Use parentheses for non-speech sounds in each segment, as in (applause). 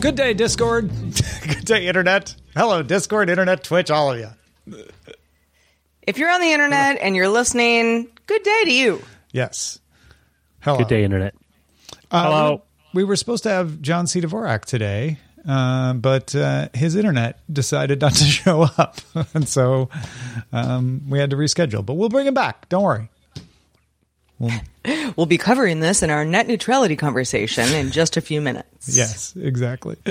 Good day, Discord. (laughs) Good day, Internet. Hello, Discord, Internet, Twitch, all of you. If you're on the internet and you're listening, good day to you. Yes. Hello. Good day, Internet. Uh, Hello. We were supposed to have John C. Dvorak today, uh, but uh, his internet decided not to (laughs) show up. (laughs) and so um, we had to reschedule. But we'll bring him back. Don't worry. (laughs) We'll be covering this in our net neutrality conversation in just a few minutes. Yes, exactly. (laughs)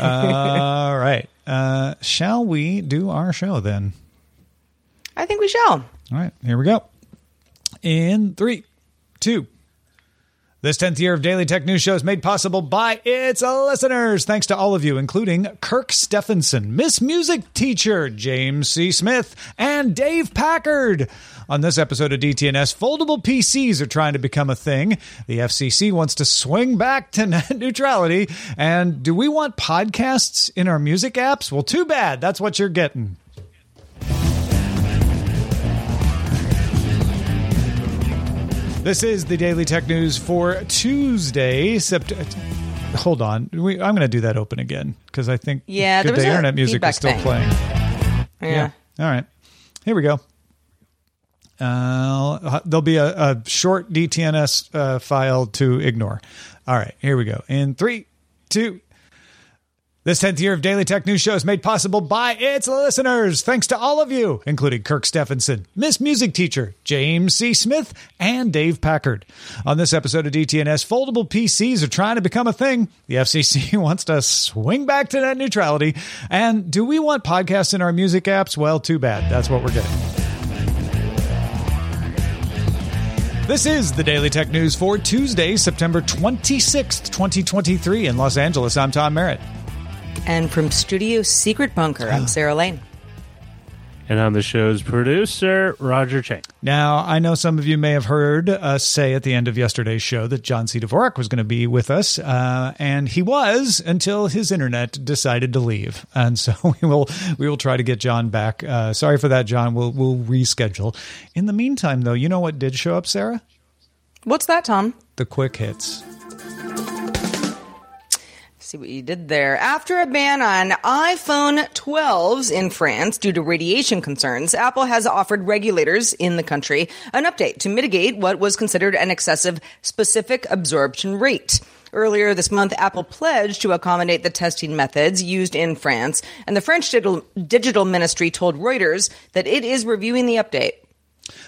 all right. Uh, shall we do our show then? I think we shall. All right, here we go. In three, two. This 10th year of Daily Tech News Show is made possible by its listeners. Thanks to all of you, including Kirk Stephenson, Miss Music Teacher, James C. Smith, and Dave Packard. On this episode of DTNS, foldable PCs are trying to become a thing. The FCC wants to swing back to (laughs) net neutrality. And do we want podcasts in our music apps? Well, too bad. That's what you're getting. This is the Daily Tech News for Tuesday, September. Hold on. We, I'm going to do that open again because I think Yeah, Good there was Day a Internet Music is still thing. playing. Yeah. All right. Here we go. Uh, there'll be a, a short DTNS uh, file to ignore. All right. Here we go. In three, two. This 10th year of Daily Tech News Show is made possible by its listeners. Thanks to all of you, including Kirk Stephenson, Miss Music Teacher, James C. Smith, and Dave Packard. On this episode of DTNS, foldable PCs are trying to become a thing. The FCC (laughs) wants to swing back to net neutrality. And do we want podcasts in our music apps? Well, too bad. That's what we're getting. This is the Daily Tech News for Tuesday, September 26th, 2023. In Los Angeles, I'm Tom Merritt. And from Studio Secret Bunker, I'm (gasps) Sarah Lane. And I'm the show's producer, Roger Chang. Now, I know some of you may have heard us say at the end of yesterday's show that John C. Dvorak was going to be with us, uh, and he was until his internet decided to leave. And so (laughs) we will we will try to get John back. Uh, sorry for that, John. We'll we'll reschedule. In the meantime, though, you know what did show up, Sarah? What's that, Tom? The quick hits. See what you did there. After a ban on iPhone 12s in France due to radiation concerns, Apple has offered regulators in the country an update to mitigate what was considered an excessive specific absorption rate. Earlier this month, Apple pledged to accommodate the testing methods used in France, and the French digital, ministry told Reuters that it is reviewing the update.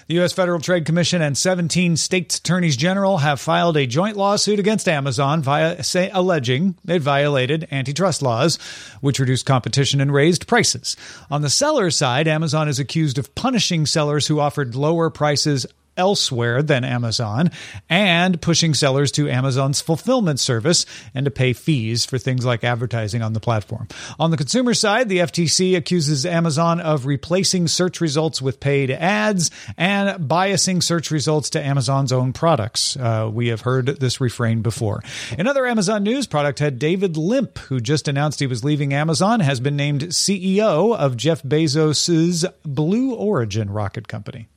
The U.S. Federal Trade Commission and 17 state attorneys general have filed a joint lawsuit against Amazon via say, alleging it violated antitrust laws, which reduced competition and raised prices. On the seller side, Amazon is accused of punishing sellers who offered lower prices elsewhere than Amazon and pushing sellers to Amazon's fulfillment service and to pay fees for things like advertising on the platform. On the consumer side, the FTC accuses Amazon of replacing search results with paid ads and biasing search results to Amazon's own products. Uh, we have heard this refrain before. In other Amazon news, product head David Limp, who just announced he was leaving Amazon, has been named CEO of Jeff Bezos' Blue Origin rocket company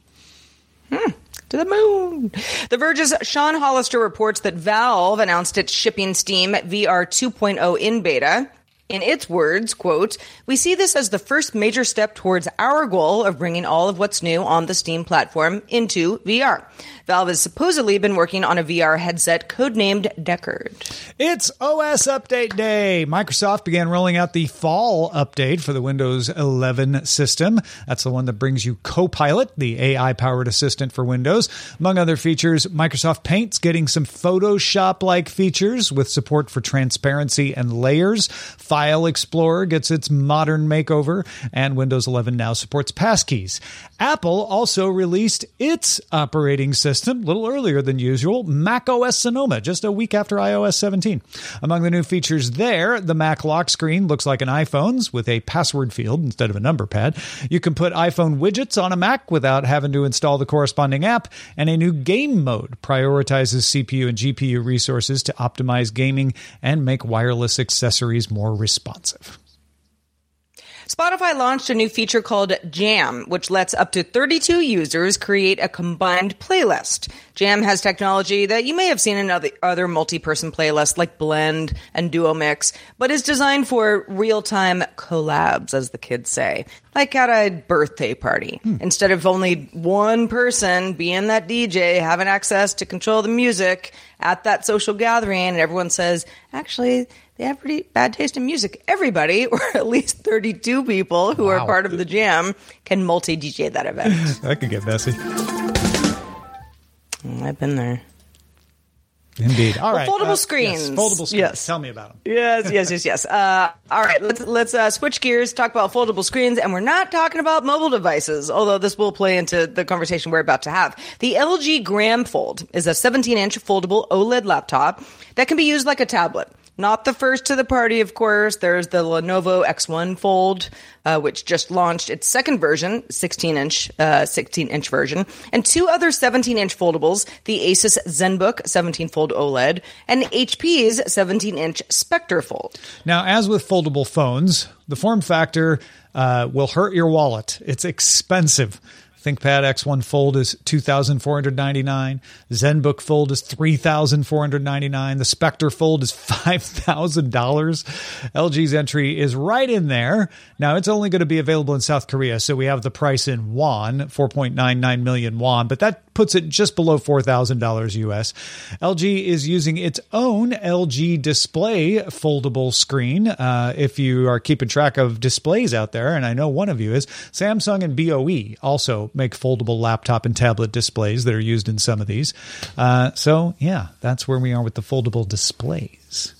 to the moon. The Verge's Sean Hollister reports that Valve announced it's shipping Steam VR 2.0 in beta. In its words, quote, we see this as the first major step towards our goal of bringing all of what's new on the Steam platform into VR. Valve has supposedly been working on a VR headset codenamed Deckard. It's OS Update Day. Microsoft began rolling out the fall update for the Windows 11 system. That's the one that brings you Copilot, the AI powered assistant for Windows. Among other features, Microsoft Paint's getting some Photoshop like features with support for transparency and layers. File Explorer gets its modern makeover, and Windows 11 now supports passkeys. Apple also released its operating system a little earlier than usual, Mac OS Sonoma, just a week after iOS 17. Among the new features there, the Mac lock screen looks like an iPhone's with a password field instead of a number pad. You can put iPhone widgets on a Mac without having to install the corresponding app, and a new game mode prioritizes CPU and GPU resources to optimize gaming and make wireless accessories more responsive. Spotify launched a new feature called Jam, which lets up to 32 users create a combined playlist. Jam has technology that you may have seen in other, other multi-person playlists like Blend and Duo Mix, but is designed for real-time collabs, as the kids say, like at a birthday party. Hmm. Instead of only one person being that DJ, having access to control the music at that social gathering, and everyone says, actually, they have pretty bad taste in music. Everybody, (laughs) or at least 32 people who wow. are part of the jam, can multi DJ that event. (laughs) that could get messy. Mm, I've been there. Indeed. All well, right. Foldable uh, screens. Yes, foldable screens. Yes. Tell me about them. Yes, yes, yes, yes. (laughs) Uh, all right. Let's let's uh, switch gears. Talk about foldable screens, and we're not talking about mobile devices, although this will play into the conversation we're about to have. The LG Gram Fold is a 17-inch foldable OLED laptop that can be used like a tablet. Not the first to the party, of course. There's the Lenovo X1 Fold, uh, which just launched its second version, 16 inch, uh, 16 inch version, and two other 17 inch foldables: the Asus ZenBook 17 Fold OLED and HP's 17 inch Spectre Fold. Now, as with foldable phones, the form factor uh, will hurt your wallet. It's expensive. ThinkPad X1 Fold is 2,499. ZenBook Fold is 3,499. The Spectre Fold is $5,000. LG's entry is right in there. Now, it's only going to be available in South Korea, so we have the price in won, 4.99 million won, but that puts it just below $4,000 US. LG is using its own LG Display foldable screen. Uh, if you are keeping track of displays out there, and I know one of you is, Samsung and BOE also make foldable laptop and tablet displays that are used in some of these. Uh, so, yeah, that's where we are with the foldable displays.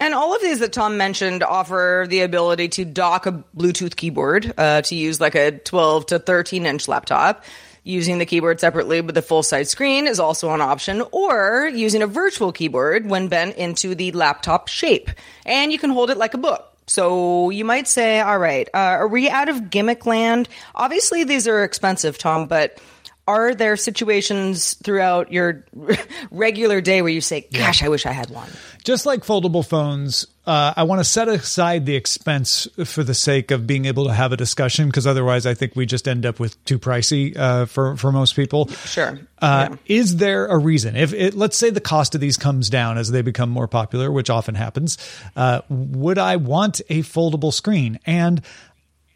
And all of these that Tom mentioned offer the ability to dock a Bluetooth keyboard uh, to use like a 12 to 13 inch laptop. Using the keyboard separately with the full size screen is also an option, or using a virtual keyboard when bent into the laptop shape. And you can hold it like a book. So you might say, all right, uh, are we out of gimmick land? Obviously, these are expensive, Tom, but are there situations throughout your (laughs) regular day where you say, gosh, yeah. I wish I had one? Just like foldable phones, uh, I want to set aside the expense for the sake of being able to have a discussion because otherwise I think we just end up with too pricey uh, for, for most people. Sure. Uh, yeah. Is there a reason? If it, let's say the cost of these comes down as they become more popular, which often happens, uh, would I want a foldable screen? And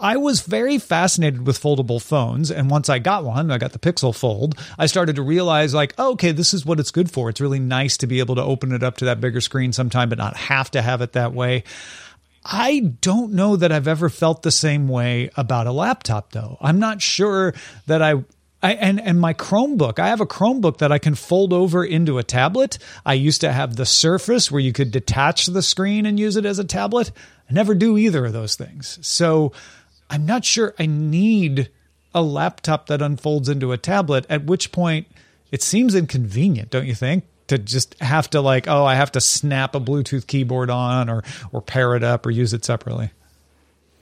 I was very fascinated with foldable phones. And once I got one, I got the Pixel Fold, I started to realize, like, oh, okay, this is what it's good for. It's really nice to be able to open it up to that bigger screen sometime, but not have to have it that way. I don't know that I've ever felt the same way about a laptop, though. I'm not sure that I I, and and my Chromebook, I have a Chromebook that I can fold over into a tablet. I used to have the Surface where you could detach the screen and use it as a tablet. I never do either of those things. So I'm not sure I need a laptop that unfolds into a tablet, at which point it seems inconvenient, don't you think? To just have to like, oh, I have to snap a Bluetooth keyboard on or or pair it up or use it separately.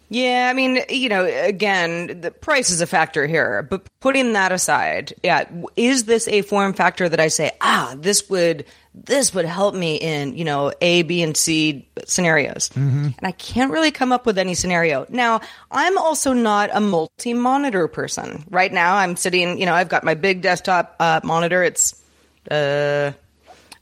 Yeah, I mean, you know, again, the price is a factor here, but putting that aside, yeah, is this a form factor that I say, ah, this would this would help me in, you know, A, B, and C scenarios. Mm-hmm. And I can't really come up with any scenario. Now, I'm also not a multi monitor person. Right now, I'm sitting, you know, I've got my big desktop uh, monitor. It's, uh,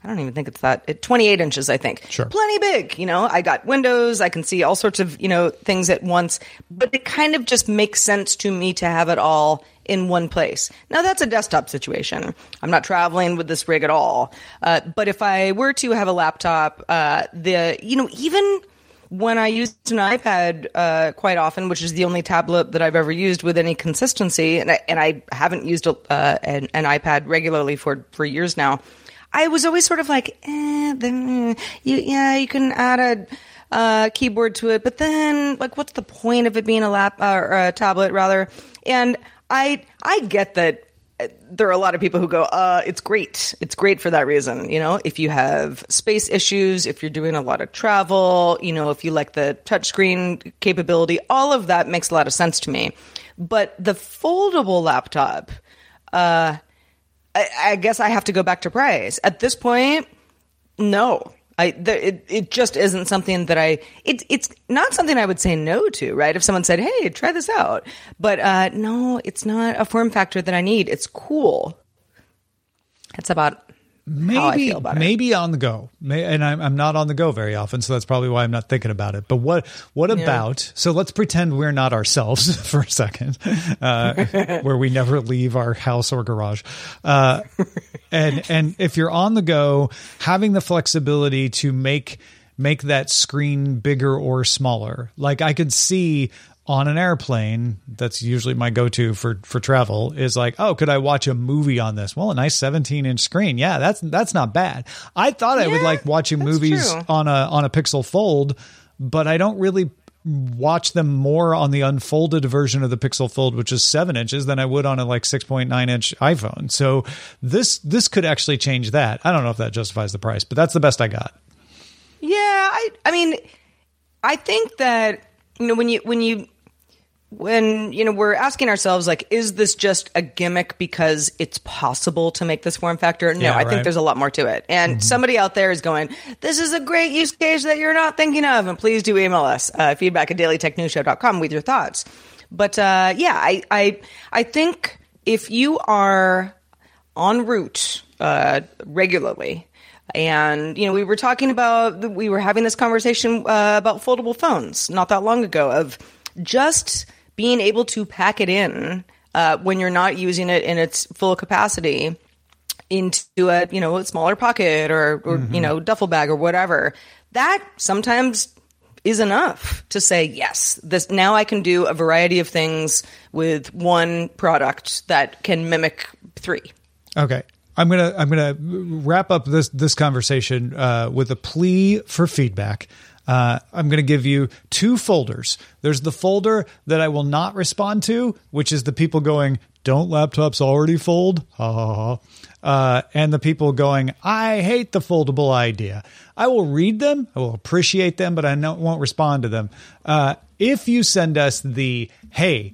I don't even think it's that. It, 28 inches, I think. Sure. Plenty big. You know, I got windows. I can see all sorts of, you know, things at once. But it kind of just makes sense to me to have it all in one place. Now, that's a desktop situation. I'm not traveling with this rig at all. Uh, but if I were to have a laptop, uh, the, you know, even when I use an iPad uh, quite often, which is the only tablet that I've ever used with any consistency, and I, and I haven't used a, uh, an, an iPad regularly for, for years now, I was always sort of like, eh, then you, yeah, you can add a uh, keyboard to it, but then like, what's the point of it being a lap or a tablet rather? And I I get that uh, there are a lot of people who go, uh, it's great. It's great for that reason. You know, if you have space issues, if you're doing a lot of travel, you know, if you like the touchscreen capability, all of that makes a lot of sense to me. But the foldable laptop, uh, I, I guess I have to go back to price. At this point, no. I the, it it just isn't something that I it, it's not something I would say no to, right? If someone said, "Hey, try this out," but uh, no, it's not a form factor that I need. It's cool. That's about maybe maybe on the go. May, and I'm, I'm not on the go very often so that's probably why i'm not thinking about it. But what what about so let's pretend we're not ourselves (laughs) for a second uh, (laughs) where we never leave our house or garage. Uh, and and if you're on the go having the flexibility to make make that screen bigger or smaller. Like i could see on an airplane that's usually my go-to for for travel is like oh could i watch a movie on this? Well a nice 17 inch screen. Yeah that's that's not bad. I thought yeah, i would like watching movies true. on a on a pixel fold but i don't really watch them more on the unfolded version of the pixel fold which is 7 inches than i would on a like 6.9 inch iphone. So this this could actually change that. I don't know if that justifies the price but that's the best i got. Yeah i i mean i think that you know when you when you when you know we're asking ourselves like is this just a gimmick because it's possible to make this form factor no yeah, i right. think there's a lot more to it and mm-hmm. somebody out there is going this is a great use case that you're not thinking of and please do email us uh, feedback at dailytechnewsshow.com with your thoughts but uh, yeah I, I i think if you are en route uh, regularly and you know we were talking about we were having this conversation uh, about foldable phones not that long ago of just being able to pack it in uh, when you're not using it in its full capacity into a you know a smaller pocket or, or mm-hmm. you know duffel bag or whatever that sometimes is enough to say yes this now i can do a variety of things with one product that can mimic three. Okay. I'm gonna i'm gonna wrap up this this conversation uh, with a plea for feedback uh, I'm going to give you two folders. There's the folder that I will not respond to, which is the people going, "Don't laptops already fold?" Ha ha ha. Uh, and the people going, "I hate the foldable idea." I will read them, I will appreciate them, but I won't respond to them. Uh, if you send us the, "Hey,"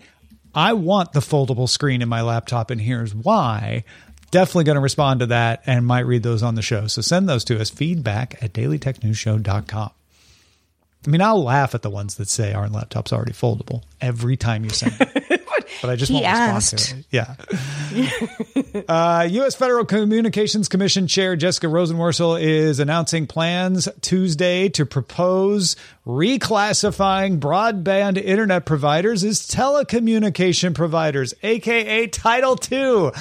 I want the foldable screen in my laptop, and here's why definitely going to respond to that and might read those on the show. So send those to us feedback at dailytechnewsshow.com. I mean, I'll laugh at the ones that say aren't laptops already foldable every time you send it. (laughs) but I just he won't asked. respond to it. Yeah. uh, U.S. Federal Communications Commission Chair Jessica Rosenworcel is announcing plans Tuesday to propose reclassifying broadband internet providers as telecommunication providers, aka Title II.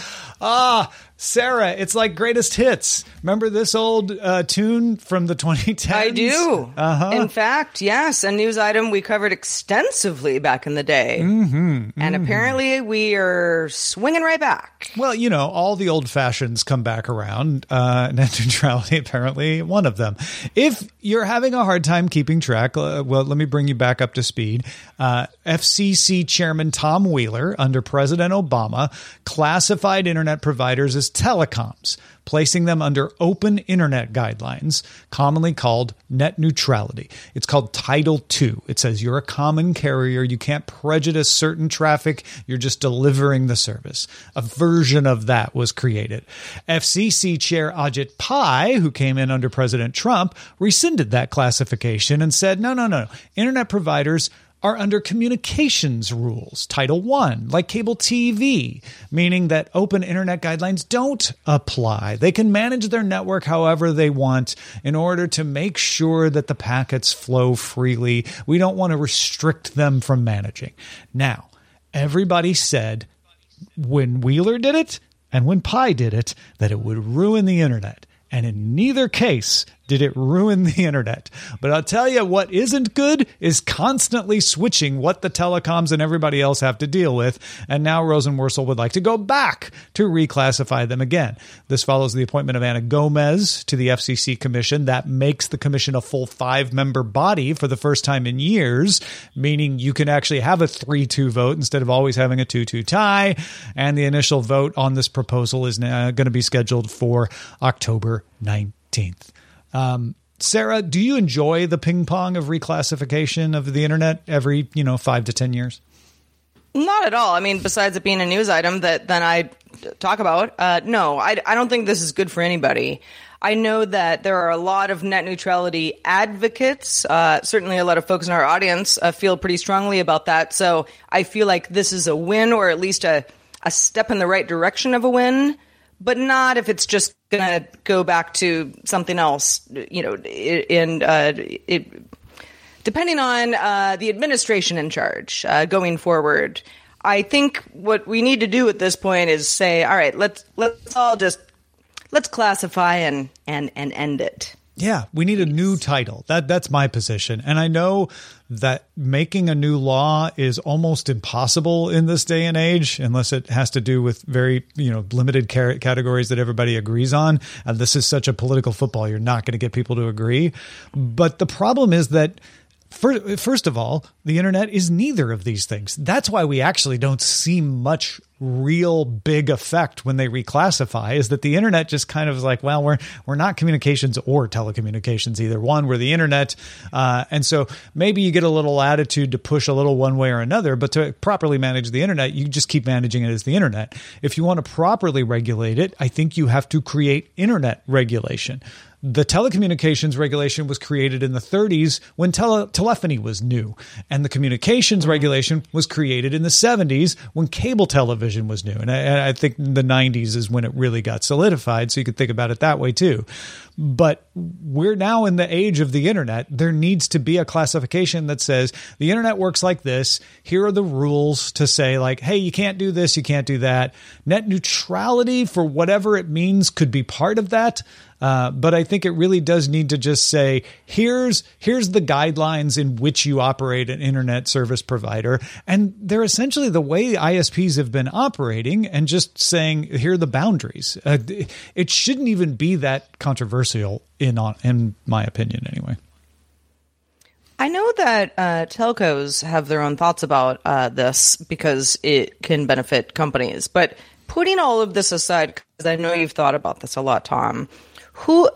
Ah, Sarah, it's like greatest hits. Remember this old uh, tune from the 2010s? I do. Uh-huh. In fact, yes, a news item we covered extensively back in the day. Mm-hmm, mm-hmm. And apparently we are swinging right back. Well, you know, all the old fashions come back around. Uh, net (laughs) neutrality, apparently, one of them. If you're having a hard time keeping track, uh, well, let me bring you back up to speed. Uh, FCC Chairman Tom Wheeler, under President Obama, classified internet providers as telecoms, placing them under open internet guidelines, commonly called net neutrality. It's called Title II. It says you're a common carrier, you can't prejudice certain traffic, you're just delivering the service. A version of that was created. FCC Chair Ajit Pai, who came in under President Trump, rescinded that classification and said, no, no, no. Internet providers are under communications rules, Title One, like cable TV, meaning that open internet guidelines don't apply. They can manage their network however they want in order to make sure that the packets flow freely. We don't want to restrict them from managing. Now, everybody said when Wheeler did it and when Pai did it that it would ruin the internet. And in neither case did it ruin the internet. But I'll tell you what isn't good is constantly switching what the telecoms and everybody else have to deal with. And now Rosenworcel would like to go back to reclassify them again. This follows the appointment of Anna Gomez to the FCC Commission. That makes the commission a full five member body for the first time in years, meaning you can actually have a 3 2 vote instead of always having a 2 2 tie. And the initial vote on this proposal is now going to be scheduled for October 19th. Um, Sarah, do you enjoy the ping pong of reclassification of the internet every, you know, five to 10 years? Not at all. I mean, besides it being a news item that then I talk about, uh, no, I, I don't think this is good for anybody. I know that there are a lot of net neutrality advocates. Uh, certainly, a lot of folks in our audience uh, feel pretty strongly about that. So I feel like this is a win, or at least a, a step in the right direction of a win but not if it's just going to go back to something else, you know, in uh, it, depending on uh, the administration in charge uh, going forward. I think what we need to do at this point is say, all right, let's let's all just let's classify and and and end it. Yeah, we need a new title. That that's my position. And I know that making a new law is almost impossible in this day and age unless it has to do with very, you know, limited categories that everybody agrees on. And this is such a political football, you're not going to get people to agree. But the problem is that First of all, the internet is neither of these things. That's why we actually don't see much real big effect when they reclassify is that the internet just kind of is like, well, we're we're not communications or telecommunications either. One, we're the internet, uh, and so maybe you get a little attitude to push a little one way or another. But to properly manage the internet, you just keep managing it as the internet. If you want to properly regulate it, I think you have to create internet regulation. The telecommunications regulation was created in the 30s when tele- telephony was new, and the communications mm-hmm. regulation was created in the 70s when cable television was new. And I, I think the 90s is when it really got solidified, so you could think about it that way too. But we're now in the age of the internet. There needs to be a classification that says the internet works like this. Here are the rules to say, like, hey, you can't do this, you can't do that. Net neutrality, for whatever it means, could be part of that. Uh, but I think it really does need to just say here's here's the guidelines in which you operate an internet service provider, and they're essentially the way ISPs have been operating, and just saying here are the boundaries. Uh, it shouldn't even be that controversial in in my opinion, anyway. I know that uh, telcos have their own thoughts about uh, this because it can benefit companies. But putting all of this aside, because I know you've thought about this a lot, Tom, who,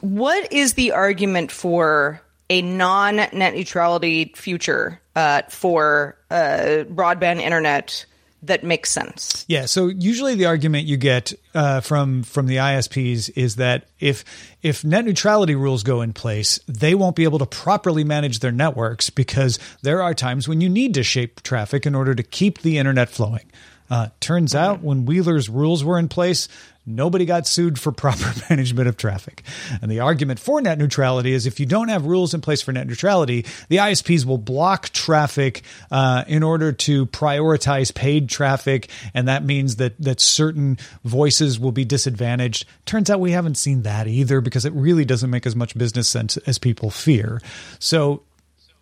what is the argument for a non net neutrality future uh, for uh, broadband internet? that makes sense. Yeah. So usually the argument you get uh, from from the ISPs is that if if net neutrality rules go in place, they won't be able to properly manage their networks because there are times when you need to shape traffic in order to keep the internet flowing. Uh, turns out when Wheeler's rules were in place, nobody got sued for (laughs) proper management of traffic. And the argument for net neutrality is if you don't have rules in place for net neutrality, the ISPs will block traffic uh, in order to prioritize paid traffic, and that means that that certain voices will be disadvantaged. Turns out we haven't seen that either because it really doesn't make as much business sense as people fear. So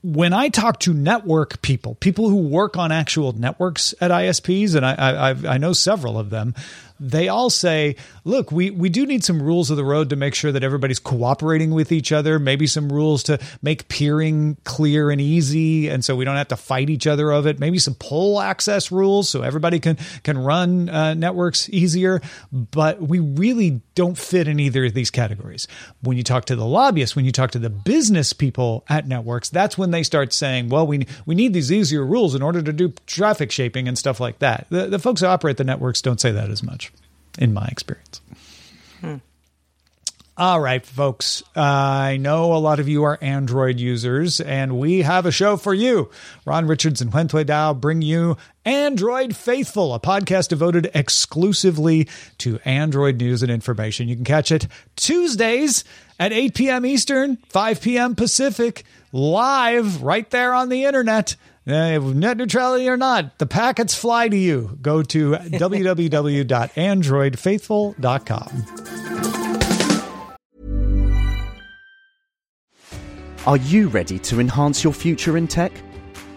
when I talk to network people, people who work on actual networks at ISPs, and I, I, I know several of them, they all say, look, we, we do need some rules of the road to make sure that everybody's cooperating with each other, maybe some rules to make peering clear and easy. And so we don't have to fight each other of it. Maybe some pole access rules so everybody can, can run uh, networks easier. But we really don't fit in either of these categories. When you talk to the lobbyists, when you talk to the business people at networks, that's when they start saying, well, we, we need these easier rules in order to do traffic shaping and stuff like that. The, the folks who operate the networks don't say that as much in my experience. Hmm. All right, folks. Uh, I know a lot of you are Android users, and we have a show for you. Ron Richards and Huyen Tue Dao bring you Android Faithful, a podcast devoted exclusively to Android news and information. You can catch it Tuesdays at 8 p.m. Eastern, 5 p.m. Pacific, live right there on the internet. Uh, net neutrality or not, the packets fly to you. Go to (laughs) www.androidfaithful.com. Are you ready to enhance your future in tech?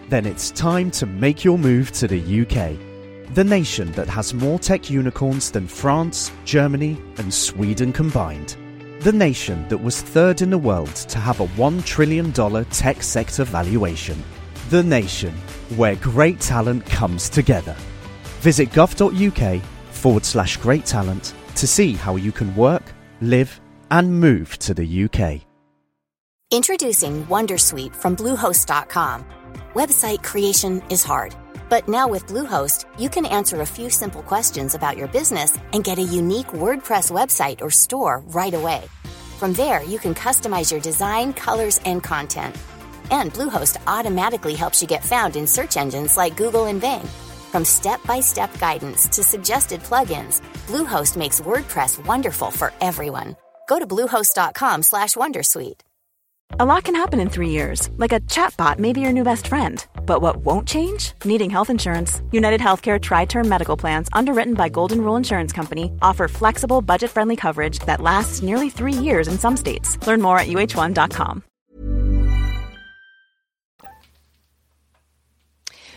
Then it's time to make your move to the UK, the nation that has more tech unicorns than France, Germany, and Sweden combined. The nation that was third in the world to have a $1 trillion tech sector valuation. The nation where great talent comes together. Visit gov.uk forward slash great talent to see how you can work, live, and move to the UK. Introducing Wondersuite from Bluehost.com. Website creation is hard, but now with Bluehost, you can answer a few simple questions about your business and get a unique WordPress website or store right away. From there, you can customize your design, colors, and content. And Bluehost automatically helps you get found in search engines like Google and Bing. From step-by-step guidance to suggested plugins, Bluehost makes WordPress wonderful for everyone. Go to bluehost.com/wondersuite. A lot can happen in three years, like a chatbot may be your new best friend. But what won't change? Needing health insurance. United Healthcare Tri Term Medical Plans, underwritten by Golden Rule Insurance Company, offer flexible, budget friendly coverage that lasts nearly three years in some states. Learn more at uh1.com.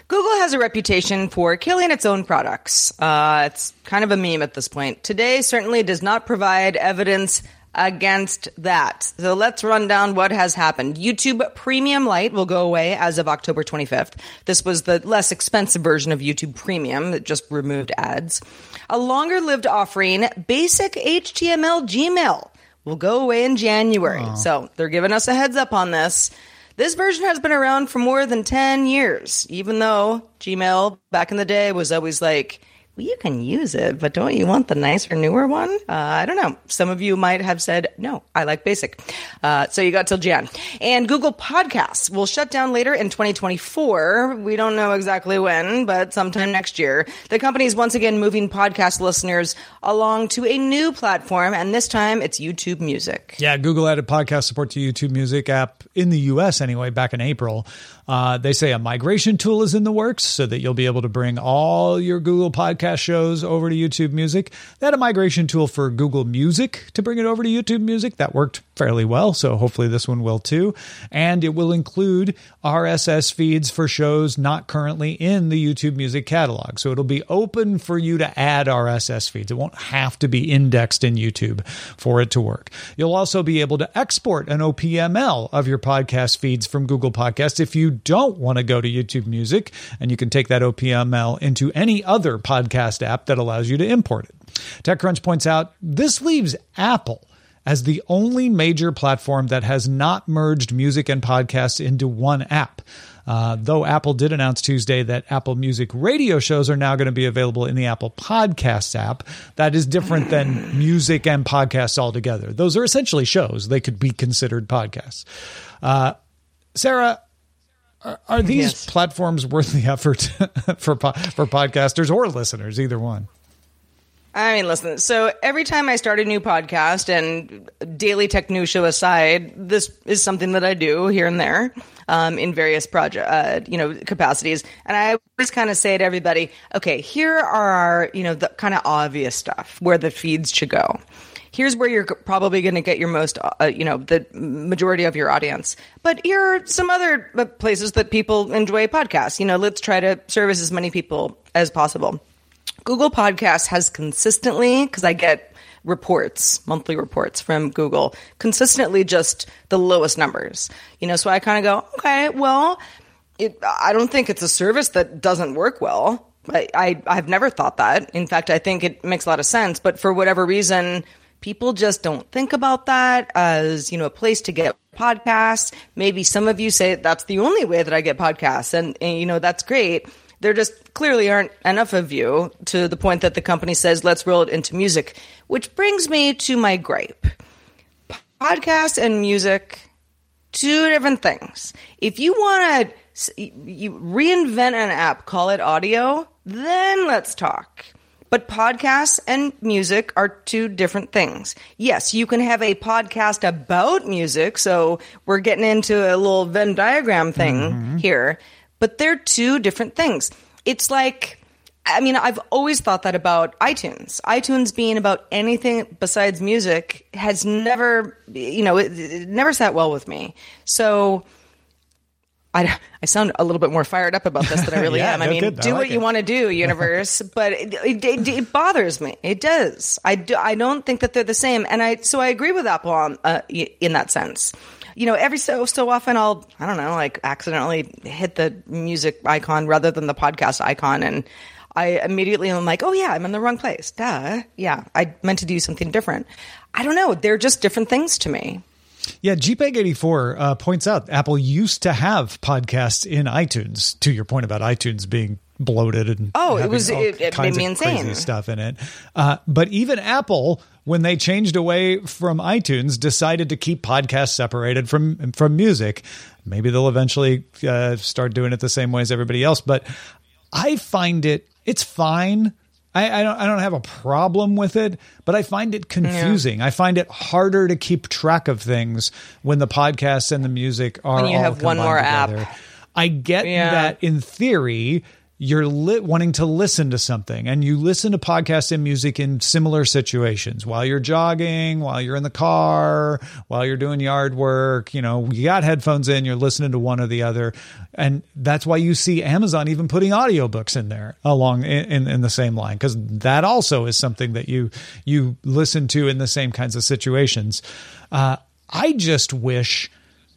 Google has a reputation for killing its own products. Uh, it's kind of a meme at this point. Today certainly does not provide evidence against that. So let's run down what has happened. YouTube Premium Lite will go away as of October 25th. This was the less expensive version of YouTube Premium that just removed ads. A longer lived offering, Basic HTML Gmail, will go away in January. So they're giving us a heads up on this. This version has been around for more than 10 years, even though Gmail back in the day was always like, you can use it, but don't you want the nicer, newer one? Uh, I don't know. Some of you might have said, no, I like basic. Uh, so you got till Jan. And Google Podcasts will shut down later in 2024. We don't know exactly when, but sometime next year. The company is once again moving podcast listeners along to a new platform, and this time it's YouTube Music. Yeah, Google added podcast support to YouTube Music app in the US anyway, back in April. Uh, they say a migration tool is in the works so that you'll be able to bring all your Google podcast shows over to YouTube Music. They had a migration tool for Google Music to bring it over to YouTube Music. That worked fairly well, so hopefully this one will too. And it will include RSS feeds for shows not currently in the YouTube Music catalog. So it'll be open for you to add RSS feeds. It won't have to be indexed in YouTube for it to work. You'll also be able to export an OPML of your podcast feeds from Google Podcasts if you don't want to go to YouTube Music, and you can take that OPML into any other podcast app that allows you to import it. TechCrunch points out this leaves Apple as the only major platform that has not merged music and podcasts into one app. Uh, though Apple did announce Tuesday that Apple Music radio shows are now going to be available in the Apple Podcasts app, that is different than music and podcasts altogether. Those are essentially shows; they could be considered podcasts. Uh, Sarah, are, are these Yes. platforms worth the effort (laughs) for for podcasters or listeners? Either one. I mean, listen. So every time I start a new podcast, and daily tech news show aside, this is something that I do here and there um, in various project, uh, you know, capacities. And I always kind of say to everybody, okay, here are our, you know, the kind of obvious stuff where the feeds should go. Here's where you're probably going to get your most, uh, you know, the majority of your audience. But here are some other uh, places that people enjoy podcasts. You know, let's try to service as many people as possible. Google Podcasts has consistently, because I get reports, monthly reports from Google, consistently just the lowest numbers. You know, so I kind of go, okay, well, it, I don't think it's a service that doesn't work well. I, I, I've never thought that. In fact, I think it makes a lot of sense. But for whatever reason, people just don't think about that as, you know, a place to get podcasts. Maybe some of you say that's the only way that I get podcasts. And, and you know, that's great there just clearly aren't enough of you to the point that the company says, let's roll it into music. Which brings me to my gripe. podcast and music, two different things. If you want to you reinvent an app, call it audio, then let's talk. But podcasts and music are two different things. Yes, you can have a podcast about music, so we're getting into a little Venn diagram thing mm-hmm. here, but they're two different things. It's like I mean, I've always thought that about iTunes. iTunes being about anything besides music has never, you know, it, it never sat well with me. So I, I sound a little bit more fired up about this than I (laughs) really yeah, am. I mean, good. do I like what you want to do, (laughs) universe. but it, it, it, it, bothers me. It does. I, do, I don't think that they're the same. And I, so I agree with Apple on, uh, in that sense you know, every so so often I'll I don't know, like accidentally hit the music icon rather than the podcast icon, and I immediately am like, oh yeah, I'm in the wrong place. Duh. Yeah, I meant to do something different. I don't know. They're just different things to me. Yeah, GPEG84 uh, points out Apple used to have podcasts in iTunes. To your point about iTunes being bloated and oh, it was it, it made me insane stuff in it. Uh, but even Apple, when they changed away from iTunes, decided to keep podcasts separated from from music. Maybe they'll eventually uh, start doing it the same way as everybody else. But I find it it's fine. I, I, don't I don't have a problem with it, but I find it confusing. Yeah. I find it harder to keep track of things when the podcasts and the music are when you have one more together. app. I get yeah. that in theory you're lit wanting to listen to something and you listen to podcasts and music in similar situations while you're jogging, while you're in the car, while you're doing yard work, you know, you got headphones in, you're listening to one or the other. And that's why you see Amazon even putting audiobooks in there along in, in, in the same line. Cause that also is something that you, you listen to in the same kinds of situations. Uh, I just wish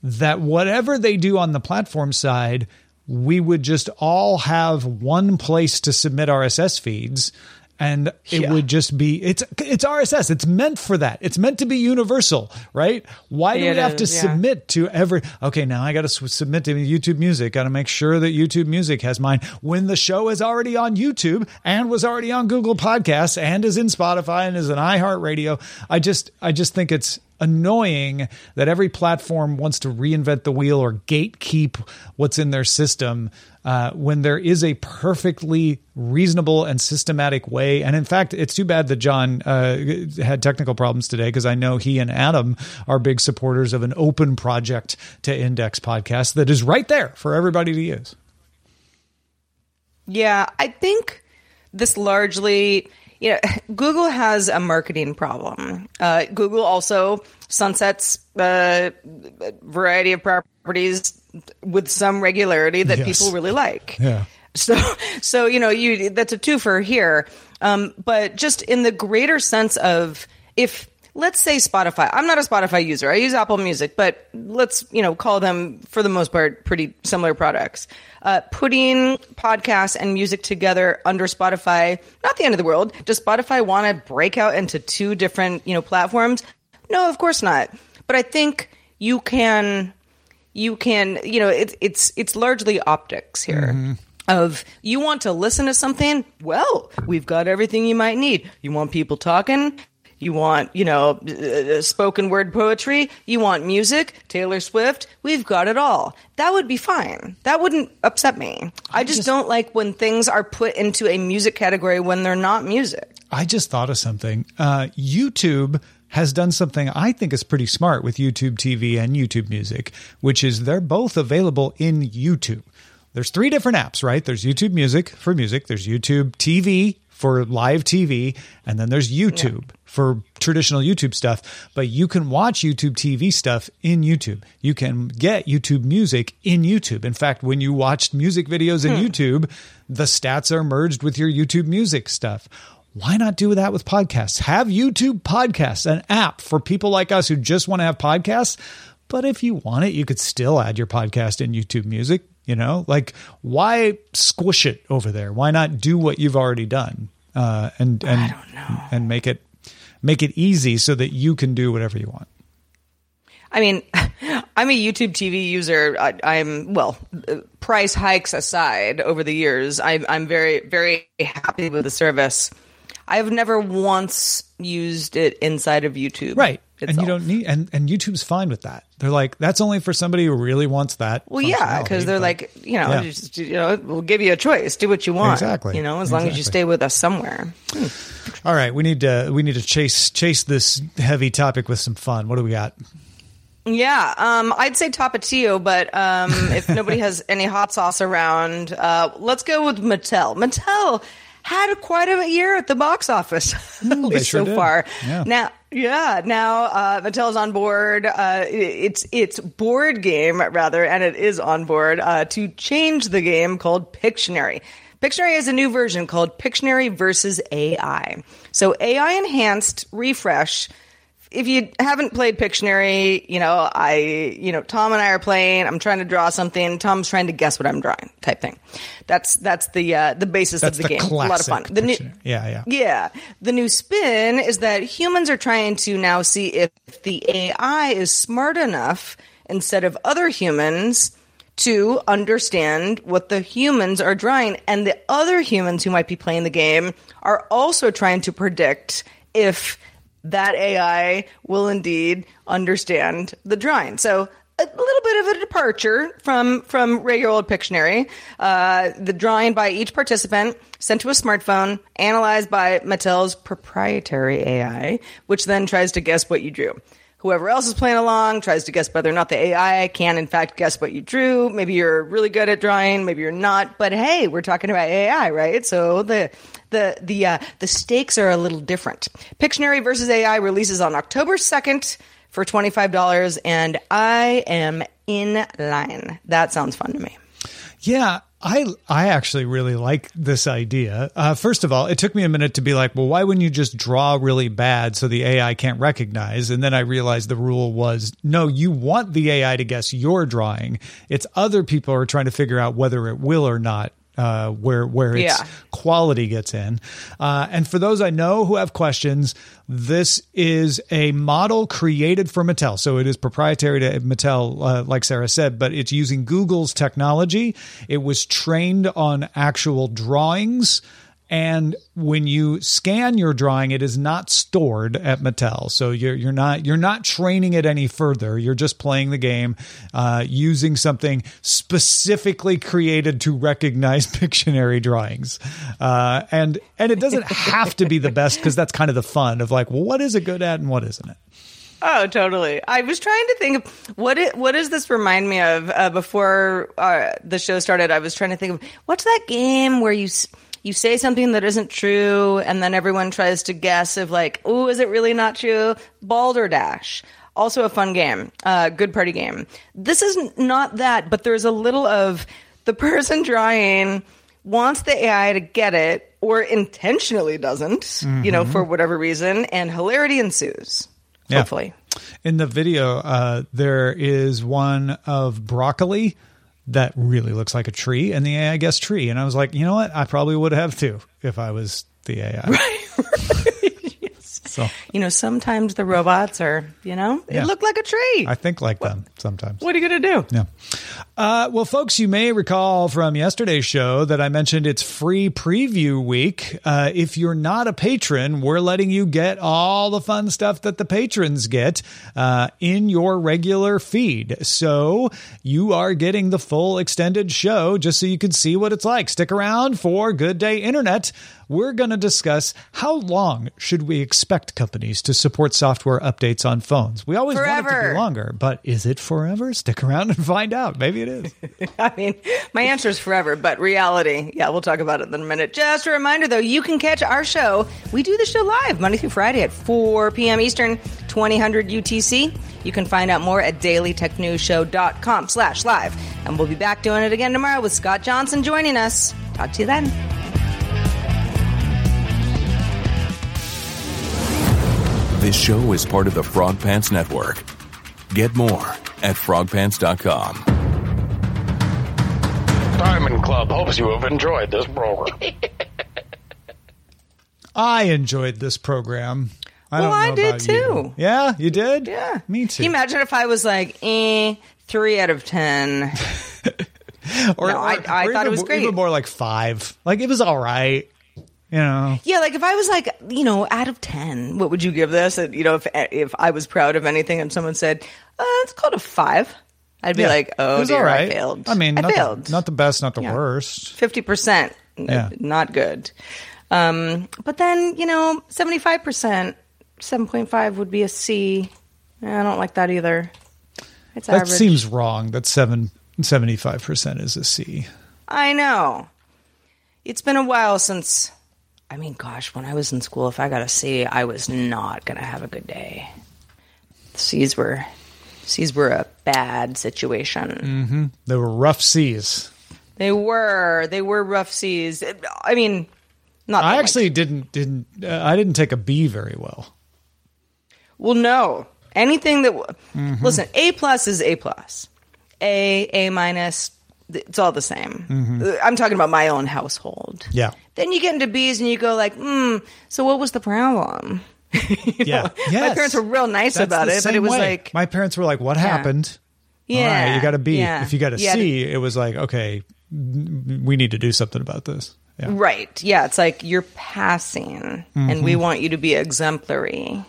that whatever they do on the platform side, we would just all have one place to submit RSS feeds and it yeah. would just be it's it's RSS. It's meant for that. It's meant to be universal, right? Why do it we have is, to yeah. submit to every? Okay, now I got to submit to YouTube Music. Got to make sure that YouTube Music has mine when the show is already on YouTube and was already on Google Podcasts and is in Spotify and is an iHeartRadio. I just I just think it's annoying that every platform wants to reinvent the wheel or gatekeep what's in their system uh, when there is a perfectly reasonable and systematic way. And in fact, it's too bad that John uh, had technical problems today because I know he and Adam are big supporters of an open project to index podcast that is right there for everybody to use. Yeah, I think this largely you know, (laughs) Google has a marketing problem. Uh, Google also sunsets a uh, variety of properties with some regularity that yes. people really like. Yeah. So, so you know, you that's a twofer here. Um, but just in the greater sense of if let's say Spotify. I'm not a Spotify user. I use Apple Music, but let's, you know, call them for the most part pretty similar products. Uh, putting podcasts and music together under Spotify, not the end of the world. Does Spotify want to break out into two different, you know, platforms? No, of course not. But I think you can, you can, you know, it's, it's, it's largely optics here. Mm-hmm of you want to listen to something well we've got everything you might need you want people talking you want, you know, uh, spoken word poetry. You want music, Taylor Swift. We've got it all. That would be fine. That wouldn't upset me. I just, just don't like when things are put into a music category when they're not music. I just thought of something. Uh, YouTube has done something I think is pretty smart with YouTube TV and YouTube Music, which is they're both available in YouTube. There's three different apps, right? There's YouTube Music for music, there's YouTube TV for live TV, and then there's YouTube yeah. for traditional YouTube stuff. But you can watch YouTube TV stuff in YouTube. You can get YouTube music in YouTube. In fact, when you watched music videos in hmm. YouTube, the stats are merged with your YouTube music stuff. Why not do that with podcasts? Have YouTube Podcasts, an app for people like us who just want to have podcasts. But if you want it, you could still add your podcast in YouTube music. You know, like why squish it over there? Why not do what you've already done uh, and and and make it make it easy so that you can do whatever you want. I mean, (laughs) I'm a YouTube TV user. I, am well, price hikes aside over the years, I'm I'm very very happy with the service. I've never once used it inside of YouTube. Right. And you don't need and, and YouTube's fine with that. They're like, that's only for somebody who really wants that. Well, yeah, because they're but- like, you know, Yeah. just, you know, we'll give you a choice. Do what you want. Exactly. You know, as long as you stay with us somewhere. All right, we need to we need to chase chase this heavy topic with some fun. What do we got? Yeah, um, I'd say Tapatio, but um, if nobody (laughs) has any hot sauce around, uh, let's go with Mattel. Mattel had quite a year at the box office at (laughs) sure so did. far. Yeah. Now, yeah, now uh, Mattel's on board. Uh, it's it's board game rather, and it is on board uh, to change the game called Pictionary. Pictionary is a new version called Pictionary versus AI. So AI enhanced refresh if you haven't played Pictionary, you know, I, you know, Tom and I are playing. I'm trying to draw something. Tom's trying to guess what I'm drawing, type thing. That's that's the uh, the basis That's of the, the game. a lot of fun. The new, Yeah, yeah. yeah. The new spin is that humans are trying to now see if the AI is smart enough instead of other humans to understand what the humans are drawing. And the other humans who might be playing the game are also trying to predict if that AI will indeed understand the drawing. So a little bit of a departure from from regular old Pictionary. Uh, the drawing by each participant sent to a smartphone, analyzed by Mattel's proprietary AI, which then tries to guess what you drew. Whoever else is playing along tries to guess whether or not the AI can, in fact, guess what you drew. Maybe you're really good at drawing, maybe you're not. But hey, we're talking about AI, right? So the the the uh, the stakes are a little different. Pictionary versus AI releases on October second for twenty five dollars, and I am in line. That sounds fun to me. Yeah, I I actually really like this idea. Uh, first of all, it took me a minute to be like, well, why wouldn't you just draw really bad so the AI can't recognize? And then I realized the rule was no, you want the AI to guess your drawing. It's other people are trying to figure out whether it will or not. Uh, where where its Yeah. quality gets in. Uh, and for those I know who have questions, this is a model created for Mattel. So it is proprietary to Mattel, uh, like Sarah said, but it's using Google's technology. It was trained on actual drawings. And when you scan your drawing, it is not stored at Mattel. So you're you're not you're not training it any further. You're just playing the game uh, using something specifically created to recognize (laughs) Pictionary drawings. Uh, and and it doesn't have to be the best because that's kind of the fun of like, well, what is it good at and what isn't it? Oh, totally. I was trying to think of what it, what does this remind me of? Uh, before uh, the show started, I was trying to think of what's that game where you you say something that isn't true, and then everyone tries to guess if like, oh, is it really not true? Balderdash. Also a fun game, uh, good party game. This is not that, but there's a little of the person drawing wants the AI to get it or intentionally doesn't, you know, for whatever reason, and hilarity ensues. Yeah. Hopefully. In the video, uh, there is one of broccoli that really looks like a tree, and the AI guessed tree. And I was like, you know what? I probably would have too if I was the AI. (laughs) So You know, sometimes the robots are, you know, they Yeah. look like a tree. I think like them sometimes. what are you going to do? Yeah. Uh, well, folks, you may recall from yesterday's show that I mentioned it's free preview week. Uh, if you're not a patron, we're letting you get all the fun stuff that the patrons get uh, in your regular feed. So you are getting the full extended show just so you can see what it's like. Stick around for Good Day Internet. We're going to discuss how long should we expect companies to support software updates on phones. We always want it to be longer, but is it forever? Stick around and find out. Maybe it is. (laughs) I mean, my answer is forever, but reality, yeah, we'll talk about it in a minute. Just a reminder, though, you can catch our show. We do the show live Monday through Friday at 4 p.m. Eastern, 2000 UTC. You can find out more at dailytechnewsshow.com slash live. And we'll be back doing it again tomorrow with Scott Johnson joining us. Talk to you then. This show is part of the Frog Pants Network. Get more at frogpants.com. Diamond Club hopes you have enjoyed this program. (laughs) I enjoyed this program. I Well, I did about you. too. Yeah, you did? Yeah. Me too. Can you imagine if I was like, eh, three out of 10? (laughs) or, No, I- I thought it was more- great. Even more like five. Like it was all right. You know, Yeah, like if I was like, you know, out of 10, what would you give this? And, you know, if if I was proud of anything and someone said, uh, it's called a five, I'd be Yeah. like, oh, dear, all right. I failed. I mean, I not failed. The, not the best, not the Yeah. worst. 50%, Yeah. not good. Um, but then, you know, 75%, 7.5 would be a C. I don't like that either. It's That average. seems wrong. That seven seventy five percent is a C. I know. It's been a while since. I mean, gosh, when I was in school, if I got a C, I was not going to have a good day. C's were, C's were a bad situation. They were rough C's. They were, they were rough C's. I mean, not. I actually didn't didn't uh, I didn't take a B very well. well, no, anything that. w Mm-hmm. Listen, A plus is A plus. A, A minus, it's all the same. Mm-hmm. I'm talking about my own household. Yeah. Then you get into B's and you go like, hmm, so what was the problem? (laughs) Yeah. My parents were real nice That's about it, but it was way. like, my parents were like, "What happened?" Yeah, right, you got a B. yeah. If you got a C, Yeah, it was like, okay, we need to do something about this. Yeah. right. Yeah, it's like you're passing, and Mm-hmm. we want you to be exemplary.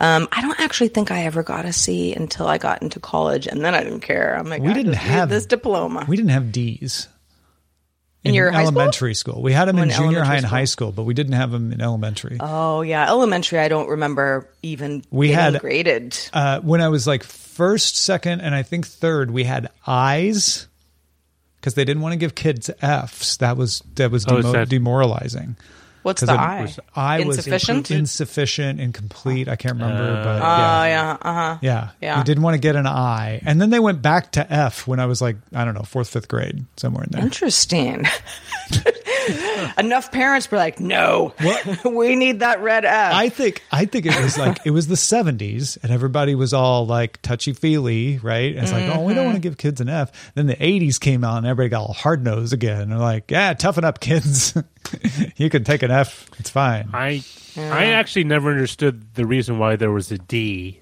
Um, I don't actually think I ever got a C until I got into college, and then I didn't care. I'm like, We didn't have this diploma. We didn't have D's In your high school? elementary school? We had them Oh, in in junior high and school. high school, but we didn't have them in elementary. oh yeah, elementary. I don't remember even We getting had- graded. uh, when I was like first, second, and I think third, we had eyes because they didn't want to give kids F's. That was that was Oh, that- demoralizing. What's 'Cause the I? was- I was Insufficient. insufficient, incomplete. I can't remember, but Oh yeah. yeah, uh huh. Yeah. Yeah. We didn't want to get an I. And then they went back to F when I was like, I don't know, fourth, fifth grade, somewhere in there. Interesting. (laughs) (laughs) Enough parents were like, "No, (laughs) we need that red F." I think I think it was like it was the seventies and everybody was all like touchy feely, right? And it's like, oh, we don't mm-hmm. want to give kids an F. Then the eighties came out and everybody got all hard nosed again. They're like, yeah, toughen up, kids. (laughs) you can take an F. It's fine. I I actually never understood the reason why there was a D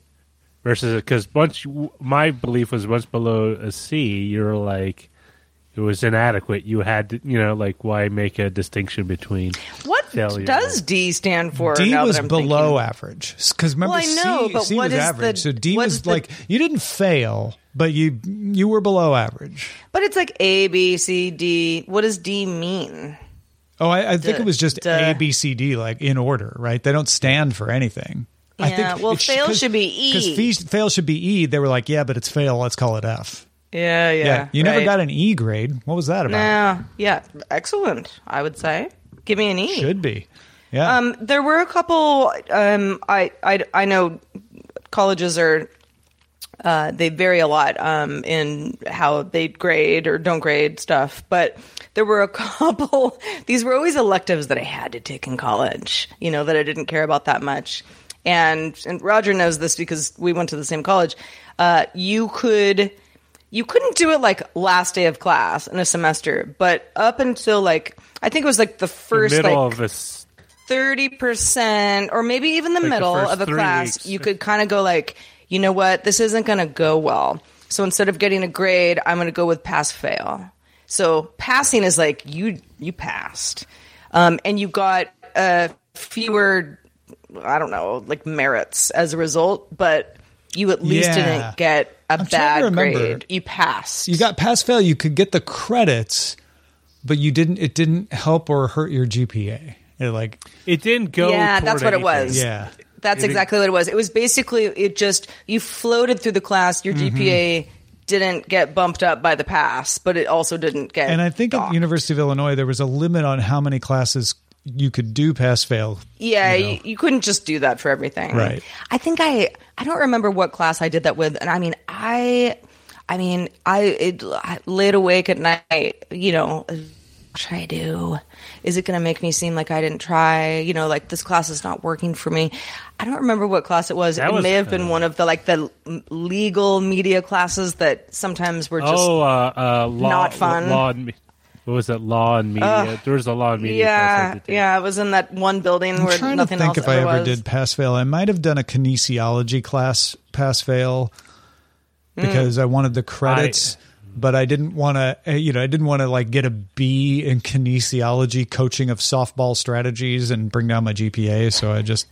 versus because once you, my belief was once below a C, you're like it was inadequate. You had to, you know like why make a distinction between what failure. does D stand for? D now was that I'm below thinking? average because remember Well, I know, C, but C what was is average, the- so D was is the- like you didn't fail, but you you were below average. But it's like A, B, C, D. What does D mean? Oh, I, I think Duh, it was just duh. A, B, C, D, like in order, right? They don't stand for anything. I Yeah, think well, it sh- fail 'cause- should be E. Because fail should be E. They were like, yeah, but it's fail. Let's call it F. Yeah, yeah. you never right. got an E grade. What was that about? Yeah, yeah, excellent. I would say, give me an E. Should be. Yeah. Um, there were a couple. Um, I, I I know colleges are uh, they vary a lot um, in how they grade or don't grade stuff, but there were a (laughs) couple. These were always electives that I had to take in college. You know that I didn't care about that much, and and Roger knows this because we went to the same college. Uh, you could. You couldn't do it like last day of class in a semester, but up until like I think it was like the the first middle like of a thirty percent, or maybe even the the middle first of a class, weeks. you could kind of go like, you know what, this isn't going to go well. So instead of getting a grade, I'm going to go with pass fail. So passing is like you you passed, um, and you got uh, fewer, I don't know, like merits as a result, but you at least Yeah. didn't get a I'm trying bad remember. grade. You passed. you got pass fail. You could get the credits, but you didn't. It didn't help or hurt your GPA. It like it didn't go. Yeah, that's what it was. yeah. That's exactly what it was. It was basically it just you floated through the class. Your Mm-hmm. GPA didn't get bumped up by the pass, but it also didn't get. And I think at docked. University of Illinois there was a limit on how many classes you could do pass fail. yeah, you know. you, you couldn't just do that for everything. Right. I think I I don't remember what class I did that with, and I mean I. I mean, I, it, I laid awake at night, you know, what should I do? Is it going to make me seem like I didn't try? You know, like this class is not working for me. I don't remember what class it was. That it was, may have been uh, one of the like the legal media classes that sometimes were just oh, uh, uh, law, not fun. Law and, me- what was that? Law and media. there was a law and media. yeah, did yeah. It was in that one building I'm where trying to think else if I ever was. did pass fail. I might have done a kinesiology class pass fail Mm. because I wanted the credits. but I didn't want to, you know, I didn't want to like get a B in kinesiology coaching of softball strategies and bring down my GPA. So I just,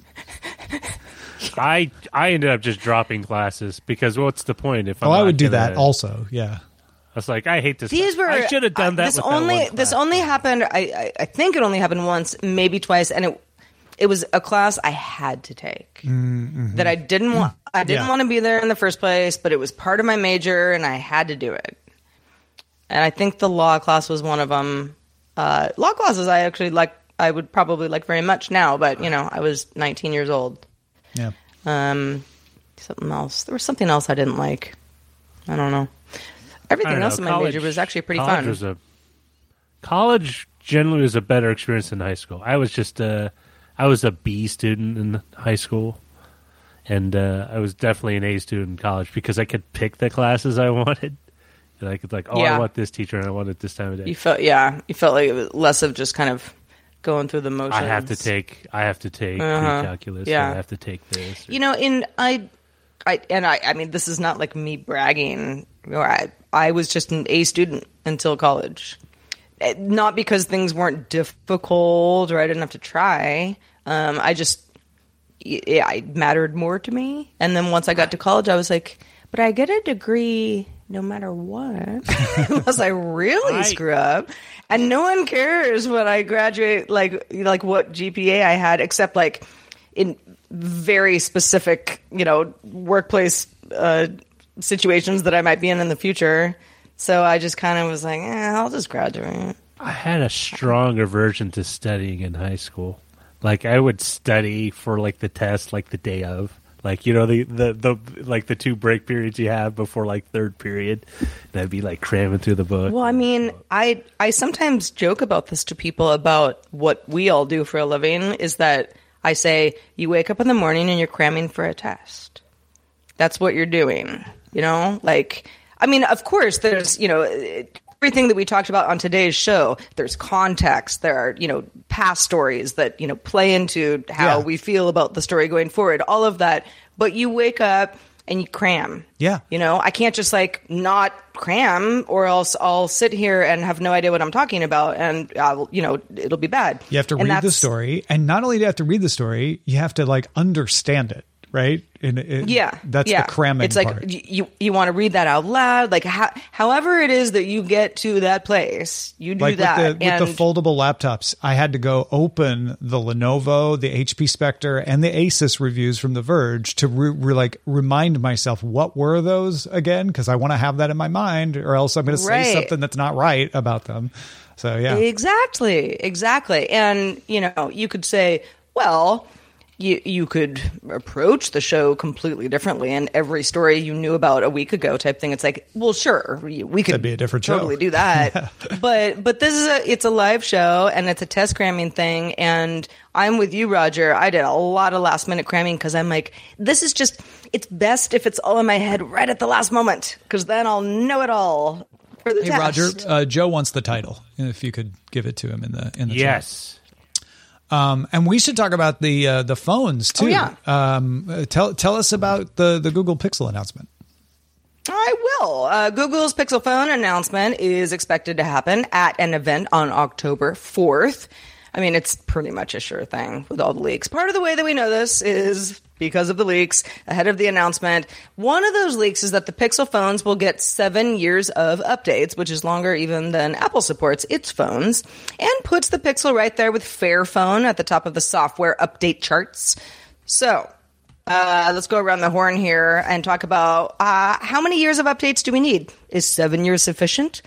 (laughs) I I ended up just dropping classes because what's the point if I'm oh, I would do gonna- that also. Yeah. I was like, I hate this. These were. I should have done I- that. This with that only. one This only happened. I, I. I think it only happened once, maybe twice, and it. It was a class I had to take that I didn't want. I didn't Yeah. want to be there in the first place, but it was part of my major, and I had to do it. And I think the law class was one of them. Uh, law classes I actually like. I would probably like very much now, but you know, I was 19 years old. Yeah. Um, something else. There was something else I didn't like. I don't know. Everything else know, in my college- major was actually pretty college fun. Was a, college generally was a better experience than high school. I was just a, I was a B student in high school, and uh, I was definitely an A student in college because I could pick the classes I (laughs) wanted, and I could like, oh, Yeah. I want this teacher and I want it this time of day. You felt, yeah, you felt like it was less of just kind of going through the motions. I have to take, I have to take Uh-huh. calculus. Yeah. I have to take this. You know, in I, I and I, I mean, this is not like me bragging. Or I, I was just an A student until college. Eh, Not because things weren't difficult or I didn't have to try. Um, I just, yeah, it mattered more to me. And then once I got to college, I was like, but I get a degree no matter what, (laughs) unless I really I- screw up. And no one cares when I graduate, like like what GPA I had, except like in very specific, you know, workplace uh, situations that I might be in in the future. So I just kind of was like, eh, I'll just graduate. I had a strong aversion to studying in high school. Like I would study for like the test like the day of. Like you know the, the, the like the two break periods you have before like third period, and I'd be like cramming through the book. Well, I mean, I I sometimes joke about this to people about what we all do for a living is that I say you wake up in the morning and you're cramming for a test. That's what you're doing, you know? Like I mean, of course there's, you know, everything that we talked about on today's show, there's context, there are, you know, past stories that, you know, play into how Yeah. we feel about the story going forward, all of that. But you wake up and you cram. Yeah. You know, I can't just like not cram or else I'll sit here and have no idea what I'm talking about and I'll, you know, it'll be bad. You have to And read the story. And not only do you have to read the story, you have to like understand it, right? And it, Yeah. That's yeah. the cramming It's like part. you you want to read that out loud, like ho- however it is that you get to that place, you do like that. with the, and with the foldable laptops, I had to go open the Lenovo, the HP Spectre, and the Asus reviews from The Verge to re- re- like remind myself what were those again because I want to have that in my mind, or else I'm going to Right. say something that's not right about them. So yeah, Exactly, exactly. And you know, you could say, well, you you could approach the show completely differently, and every story you knew about a week ago, type thing. It's like, well, sure, we we could That'd be a different show. totally do that. (laughs) but but this is a it's a live show, and it's a test cramming thing. And I'm with you, Roger. I did a lot of last minute cramming because I'm like, this is just. It's best if it's all in my head right at the last moment, because then I'll know it all for the hey test. Roger, uh, Joe wants the title. If you could give it to him in the in the chat. Um, and we should talk about the uh, the phones too. Oh, yeah. Um, tell tell us about the the Google Pixel announcement. I will. Uh, Google's Pixel phone announcement is expected to happen at an event on October 4th. I mean, it's pretty much a sure thing with all the leaks. Part of the way that we know this is because of the leaks ahead of the announcement. One of those leaks is that the Pixel phones will get seven years of updates, which is longer even than Apple supports its phones, and puts the Pixel right there with Fairphone at the top of the software update charts. So, uh, let's go around the horn here and talk about uh, how many years of updates do we need? Is seven years sufficient?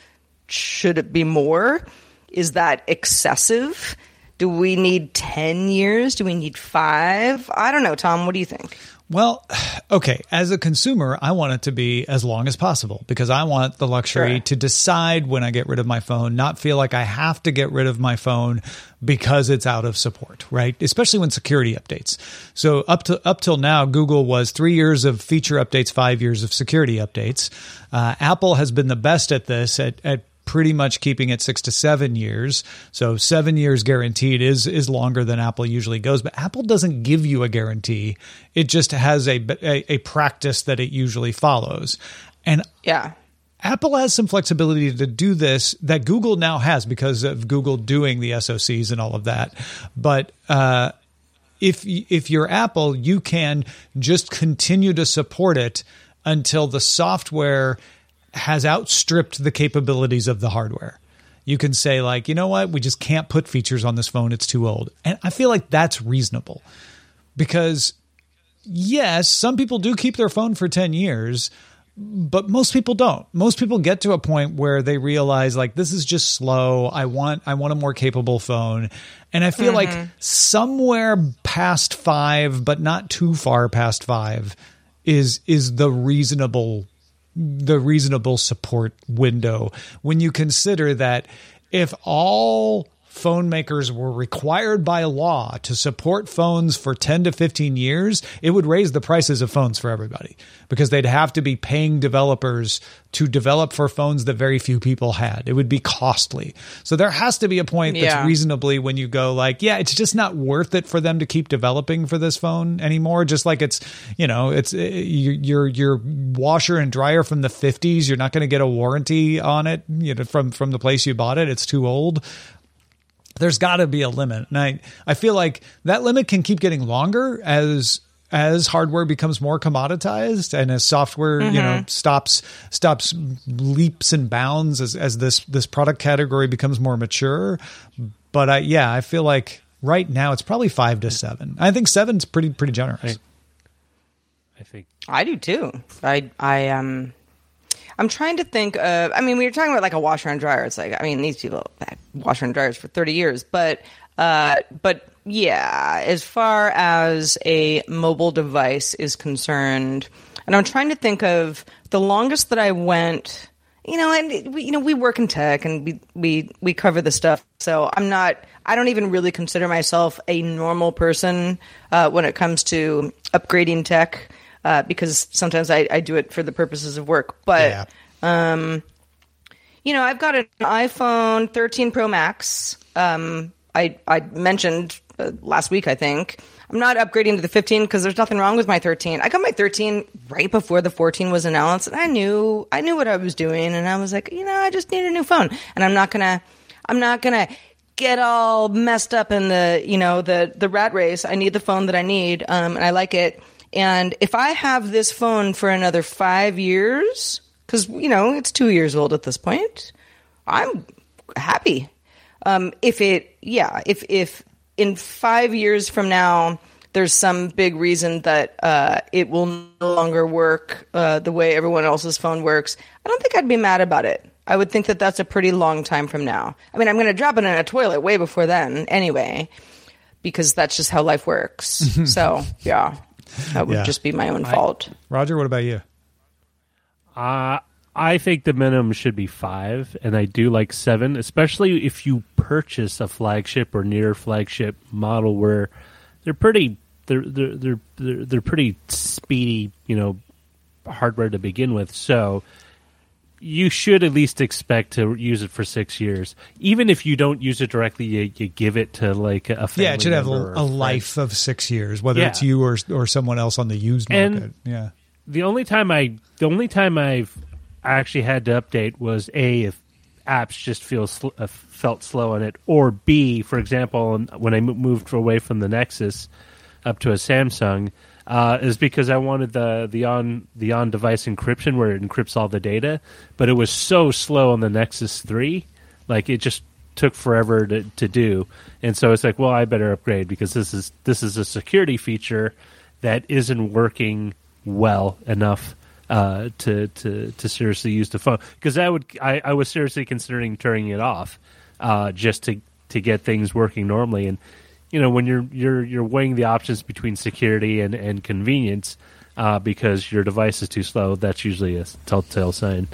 Should it be more? Is that excessive? Do we need 10 years? Do we need five? I don't know, Tom. What do you think? Well, (sighs) okay. As a consumer, I want it to be as long as possible because I want the luxury Sure. to decide when I get rid of my phone, not feel like I have to get rid of my phone because it's out of support, right? Especially when security updates. So up to up till now, Google was three years of feature updates, five years of security updates. Uh, Apple has been the best at this at, at pretty much keeping it six to seven years. So seven years guaranteed is is longer than Apple usually goes. But Apple doesn't give you a guarantee. It just has a a, a practice that it usually follows. And Yeah. Apple has some flexibility to do this that Google now has because of Google doing the SOCs and all of that. But uh, if if you're Apple, you can just continue to support it until the software has outstripped the capabilities of the hardware. You can say like, you know what, we just can't put features on this phone; it's too old. And I feel like that's reasonable because yes, some people do keep their phone for ten years but most people don't most people get to a point where they realize like this is just slow i want i want a more capable phone and i feel mm-hmm. like somewhere past 5 but not too far past 5 is is the reasonable the reasonable support window when you consider that if all phone makers were required by law to support phones for 10 to 15 years, it would raise the prices of phones for everybody because they'd have to be paying developers to develop for phones that very few people had. It would be costly. So there has to be a point that's yeah. reasonably when you go like, yeah, it's just not worth it for them to keep developing for this phone anymore. Just like it's, you know, it's uh, your your washer and dryer from the 50s, you're not going to get a warranty on it, you know, from from the place you bought it. It's too old there's got to be a limit. And I, I feel like that limit can keep getting longer as as hardware becomes more commoditized and as software mm-hmm. you know mm-hmm. stops stops leaps and bounds as, as this this product category becomes more mature but I, yeah i feel like right now it's probably five to seven i think seven's pretty pretty generous I, I think i do too i i um I'm trying to think of. I mean, we were talking about like a washer and dryer. It's like I mean, these people had washer and dryers for 30 years, but uh, but yeah, as far as a mobile device is concerned, and I'm trying to think of the longest that I went. You know, and we, you know, we work in tech and we we we cover the stuff. So I'm not. I don't even really consider myself a normal person uh, when it comes to upgrading tech uh, because sometimes I, I, do it for the purposes of work. But, yeah. um, you know, I've got an iPhone 13 Pro Max. Um, I, I mentioned uh, last week, I think. I'm not upgrading to the 15 because there's nothing wrong with my 13. I got my 13 right before the 14 was announced, and I knew I knew what I was doing, and I was like, you know, I just need a new phone, and I'm not gonna, I'm not gonna get all messed up in the, you know, the the rat race. I need the phone that I need, um, and I like it. And if I have this phone for another five years, because, you know, it's two years old at this point, I'm happy. Um, if it, yeah, if, if in five years from now, there's some big reason that uh, it will no longer work uh, the way everyone else's phone works, I don't think I'd be mad about it. I would think that that's a pretty long time from now. I mean, I'm going to drop it in a toilet way before then anyway, because that's just how life works. (laughs) so, yeah. That would yeah. just be my own fault. I, Roger, what about you? Uh, I think the minimum should be five, and I do like seven, especially if you purchase a flagship or near flagship model where they're pretty they're they're they're they're, they're pretty speedy, you know, hardware to begin with. So you should at least expect to use it for six years. Even if you don't use it directly, you, you give it to like a family. Yeah, it should have a, a life of six years, whether yeah. it's you or or someone else on the used market. And yeah. The only time I the only time I've actually had to update was a if apps just feel sl- uh, felt slow on it, or b for example when I moved away from the Nexus up to a Samsung uh, is because I wanted the the on the on device encryption where it encrypts all the data, but it was so slow on the Nexus Three, like it just took forever to, to do, and so it's like, well, I better upgrade because this is this is a security feature that isn't working well enough uh, to to to seriously use the phone. Because I would I, I was seriously considering turning it off uh, just to to get things working normally. And you know when you're you're you're weighing the options between security and and convenience uh, because your device is too slow, that's usually a telltale sign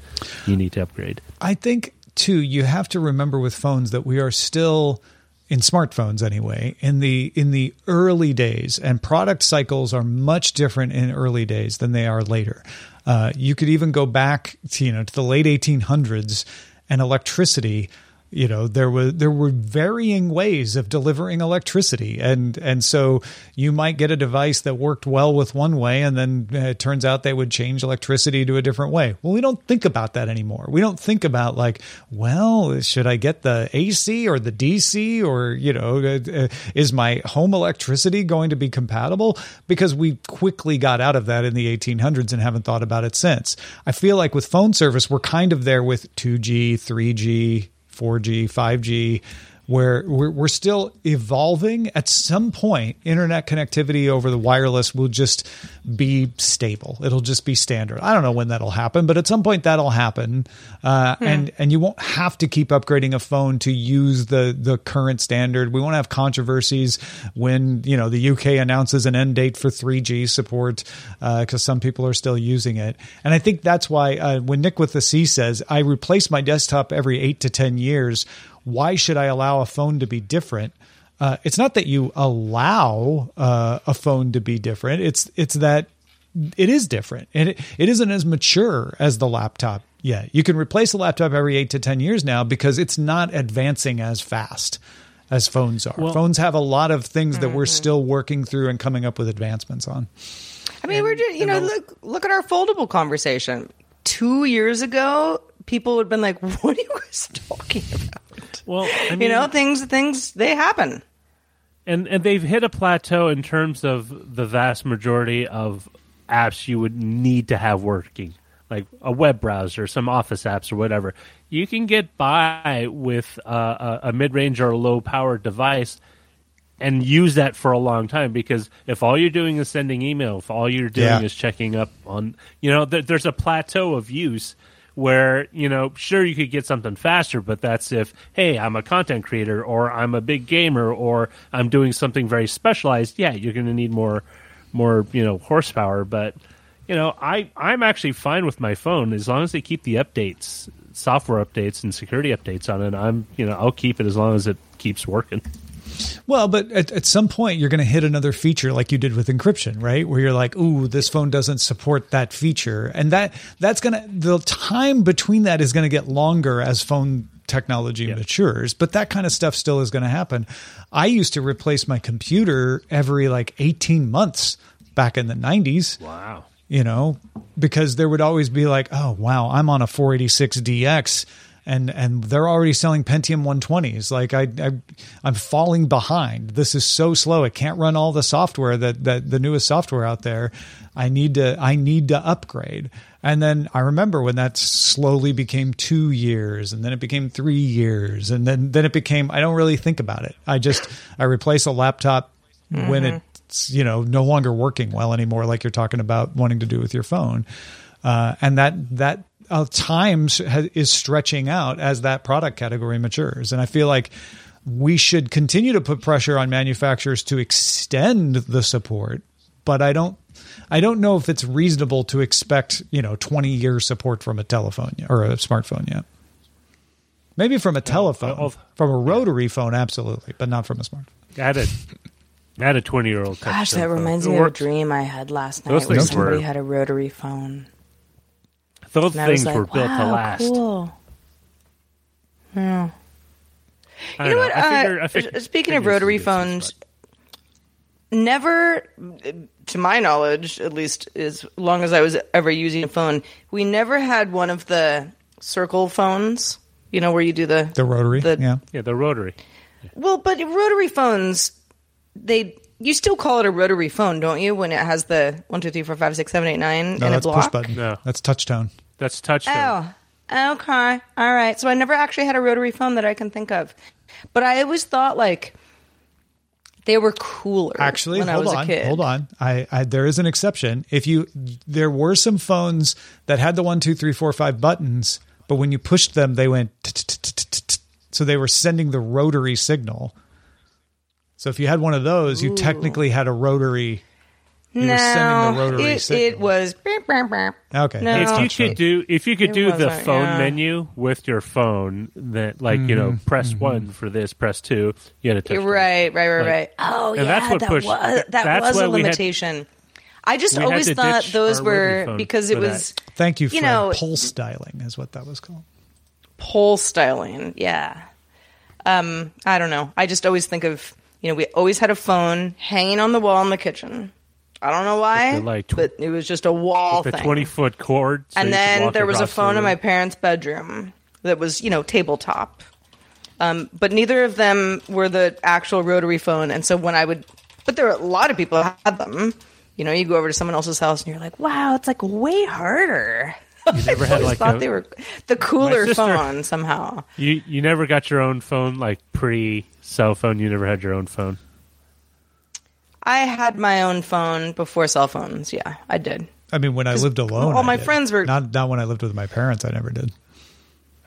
you need to upgrade. I think too you have to remember with phones that we are still in smartphones anyway in the in the early days and product cycles are much different in early days than they are later uh, you could even go back to you know to the late 1800s and electricity you know there was there were varying ways of delivering electricity. And and so you might get a device that worked well with one way and then it turns out they would change electricity to a different way. Well we don't think about that anymore. We don't think about like well should i get the ac or the dc or you know uh, uh, is my home electricity going to be compatible? Because we quickly got out of that in the 1800s and haven't thought about it since. I feel like with phone service we're kind of there with 2g 3g 4G, 5G, where we're, we're still evolving. At some point, internet connectivity over the wireless will just be stable. It'll just be standard. I don't know when that'll happen, but at some point that'll happen, uh, hmm. and and you won't have to keep upgrading a phone to use the the current standard. We won't have controversies when you know the UK announces an end date for 3G support because uh, some people are still using it, and I think that's why uh, when Nick with the C says I replace my desktop every eight to ten years why should I allow a phone to be different? Uh, it's not that you allow uh, a phone to be different. It's it's that it is different, and it, it isn't as mature as the laptop yet. You can replace a laptop every eight to ten years now because it's not advancing as fast as phones are. Well, phones have a lot of things that mm-hmm. we're still working through and coming up with advancements on. I mean, and, we're just, you know, look look at our foldable conversation. Two years ago, people would have been like, (laughs) "What are you guys talking about?" Well, I mean, you know, things things they happen. And and they've hit a plateau in terms of the vast majority of apps you would need to have working, like a web browser, some Office apps, or whatever. You can get by with a, a mid-range or a low-power device and use that for a long time because if all you're doing is sending email, if all you're doing yeah. is checking up on, you know, th- there's a plateau of use where you know sure you could get something faster but that's if hey i'm a content creator or i'm a big gamer or i'm doing something very specialized yeah you're going to need more more you know horsepower. But you know i i'm actually fine with my phone as long as they keep the updates software updates and security updates on it. I'm you know i'll keep it as long as it keeps working well, but at, at some point you're going to hit another feature like you did with encryption, right? Where you're like, "Ooh, this phone doesn't support that feature," and that that's going to the time between that is going to get longer as phone technology yeah. matures. But that kind of stuff still is going to happen. I used to replace my computer every like 18 months back in the 90s. Wow. You know, because there would always be like, "Oh, wow, I'm on a 486DX." And and they're already selling Pentium 120s. Like I, I I'm falling behind. This is so slow. It can't run all the software that that the newest software out there. I need to I need to upgrade. And then I remember when that slowly became two years, and then it became three years, and then then it became. I don't really think about it. I just I replace a laptop mm-hmm. when it's you know no longer working well anymore, like you're talking about wanting to do with your phone. Uh, and that that uh, times ha- is stretching out as that product category matures. And I feel like we should continue to put pressure on manufacturers to extend the support, but I don't I don't know if it's reasonable to expect, you know, 20 year support from a telephone or a smartphone yet. Maybe from a telephone, from a rotary phone, absolutely, but not from a smartphone. I had a, I had a 20 year old. Gosh, that reminds me of a dream I had last night where somebody were, had a rotary phone. Those things like, were built wow, to last. Cool. Yeah. You know, know, what? uh, speaking of rotary phones, never, to my knowledge, at least as long as I was ever using a phone, we never had one of the circle phones. You know where you do the the rotary, the, yeah, yeah, the rotary. Well, but rotary phones, they you still call it a rotary phone, don't you? When it has the one, two, three, four, five, six, seven, eight, nine no, in that's a block. Push button. No, that's touch tone. That's touchdown. Oh, okay. All right. So I never actually had a rotary phone that I can think of, but I always thought like they were cooler. Actually, when hold I was on, a kid. hold on. I, I there is an exception. If you there were some phones that had the one, two, three, four, five buttons, but when you pushed them, they went. So they were sending the rotary signal. So if you had one of those, you technically had a rotary you no, were sending the rotary it, signal. it was. Okay. No, if you could do if you could it do the phone yeah. menu with your phone, that like mm-hmm. you know, mm-hmm. press mm-hmm. one for this, press two. You had a touch. Right, right, right, like, right. Oh yeah, that's what that pushed, was that was a limitation. Had, I just always thought those were because it was. Thank you. For you know, pulse dialing is what that was called. Pulse dialing, yeah. um, I don't know. I just always think of you know we always had a phone hanging on the wall in the kitchen. I don't know why, With the, like, tw- but it was just a wall the thing. twenty foot cord. so you and could then walk there was a across the phone in room. my parents' bedroom that was, you know, tabletop. Um, but neither of them were the actual rotary phone. And so when I would, but there were a lot of people who had them. You know, you go over to someone else's house and you're like, wow, it's like way harder. You (laughs) never had like thought a, they were the cooler sister- phone somehow. you you never got your own phone like pre cell phone. You never had your own phone. I had my own phone before cell phones. Yeah, I did. I mean, when I lived alone, all I my did. friends were- not not when I lived with my parents. I never did.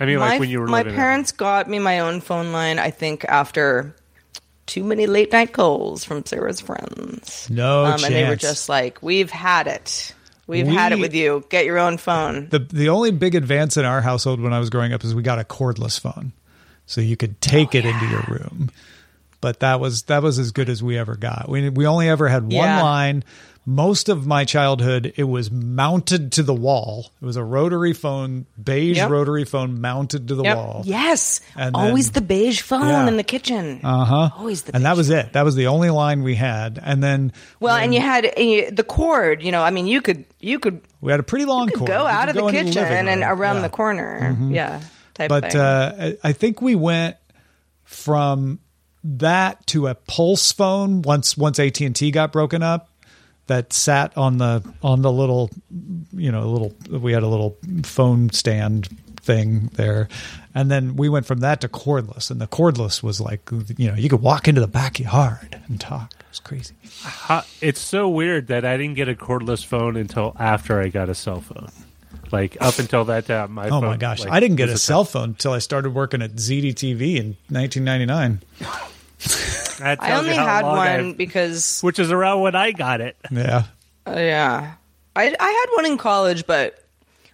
I mean, my, like when you were my living at- parents got me my own phone line. I think after too many late night calls from Sarah's friends. No um, and they were just like, "We've had it. We've had it with you. Get your own phone." The the only big advance in our household when I was growing up is we got a cordless phone, so you could take Oh, it into your room. But that was that was as good as we ever got. We we only ever had one Yeah. line. Most of my childhood, it was mounted to the wall. It was a rotary phone, beige Yep. rotary phone mounted to the Yep. wall. Yes, And always then- the beige phone Yeah. in the kitchen. Uh huh. Always the. And that was it. That was the only line we had. And then Well, and you had and you, the cord. You know, I mean, you could you could we had a pretty long could cord. go out of the kitchen living and around Yeah. the corner. Yeah, type but thing. uh, I I think we went from that to a pulse phone once once AT and T got broken up. That sat on the on the little, you know, little. We had a little phone stand thing there, and then we went from that to cordless. And the cordless was like, you know, you could walk into the backyard and talk. It was crazy. It's so weird that I didn't get a cordless phone until after I got a cell phone. Like up until that time, my Oh phone, my gosh, like, I didn't get a was cell phone until I started working at ZDTV in 1999. I only had one I've- because which is around when I got it. Yeah. Uh, yeah, I I had one in college, but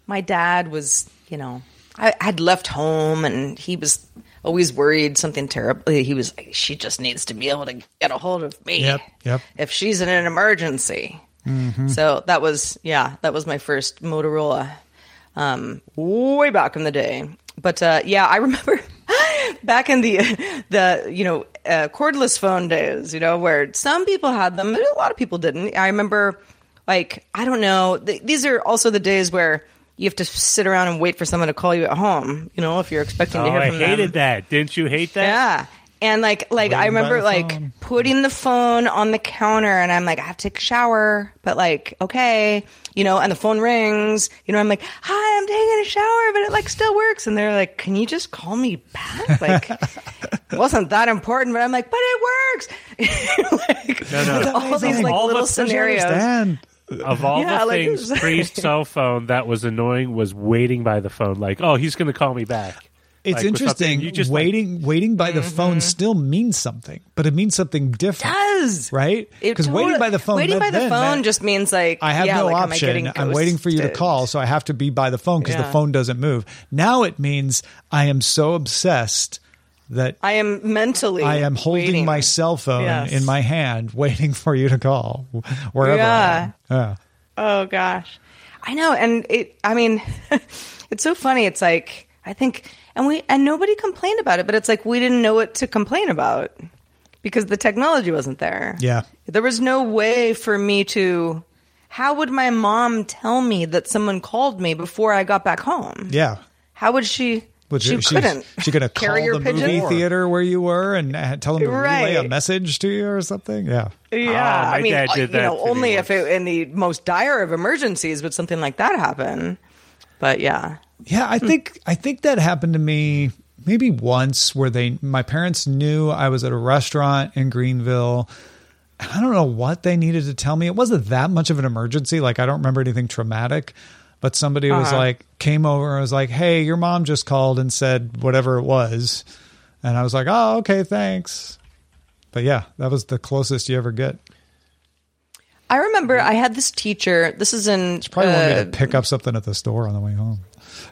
my dad was, you know, I had left home, and he was always worried something terrible. He was like, she just needs to be able to get a hold of me. Yep, yep. If she's in an emergency. So that was yeah, that was my first Motorola, um, way back in the day. But uh, yeah, I (laughs) remember back in the the you know uh, cordless phone days, you know, where some people had them, but a lot of people didn't. I remember, like, I don't know. Th- these are also the days where you have to sit around and wait for someone to call you at home. You know, if you're expecting Oh, to hear I from hated them. that. Didn't you hate that? Yeah. And like like I Waiting by remember like phone. putting the phone on the counter and I'm like, I have to take a shower, but like, okay, you know, and the phone rings, you know, I'm like, Hi, I'm taking a shower, but it like still works. And they're like, Can you just call me back? Like it wasn't that important, but I'm like, but it works. (laughs) like No, no. all these like All little things you scenarios. Dan. Of all Yeah, the like, things it's- (laughs) pre cell phone that was annoying was waiting by the phone. Like, oh, he's going to call me back. It's Like, interesting. You just like, waiting, waiting by the Mm-hmm. phone still means something, but it means something different, Does right? It Because waiting by the phone, waiting by the then phone that just means like I have yeah, no like, option. I'm waiting for you to call, so I have to be by the phone because the phone doesn't move. Now it means I am so obsessed that I am mentally. I am holding waiting. my cell phone Yes. in my hand, waiting for you to call wherever. Yeah. I am. Yeah. Oh gosh. I know and it I mean (laughs) it's so funny it's like I think and we and nobody complained about it but it's like we didn't know what to complain about because the technology wasn't there. Yeah. There was no way for me to how would my mom tell me that someone called me before I got back home? Yeah. How would she But she she's- couldn't. She gonna call carrier the pigeon? movie theater where you were and uh, tell them to relay a message to you or something. Yeah. Yeah, Ah, my I mean, dad uh, did you know, that to only if it in the most dire of emergencies would something like that happen. But yeah, Yeah, I think I think that happened to me maybe once where they my parents knew I was at a restaurant in Greenville. I don't know what they needed to tell me. It wasn't that much of an emergency. Like I don't remember anything traumatic, but somebody was Uh-huh. like came over and was like, "Hey, your mom just called and said whatever it was." And I was like, "Oh, okay, thanks." But yeah, that was the closest you ever get. I remember I had this teacher. This is in Probably want me uh, to pick up something at the store on the way home.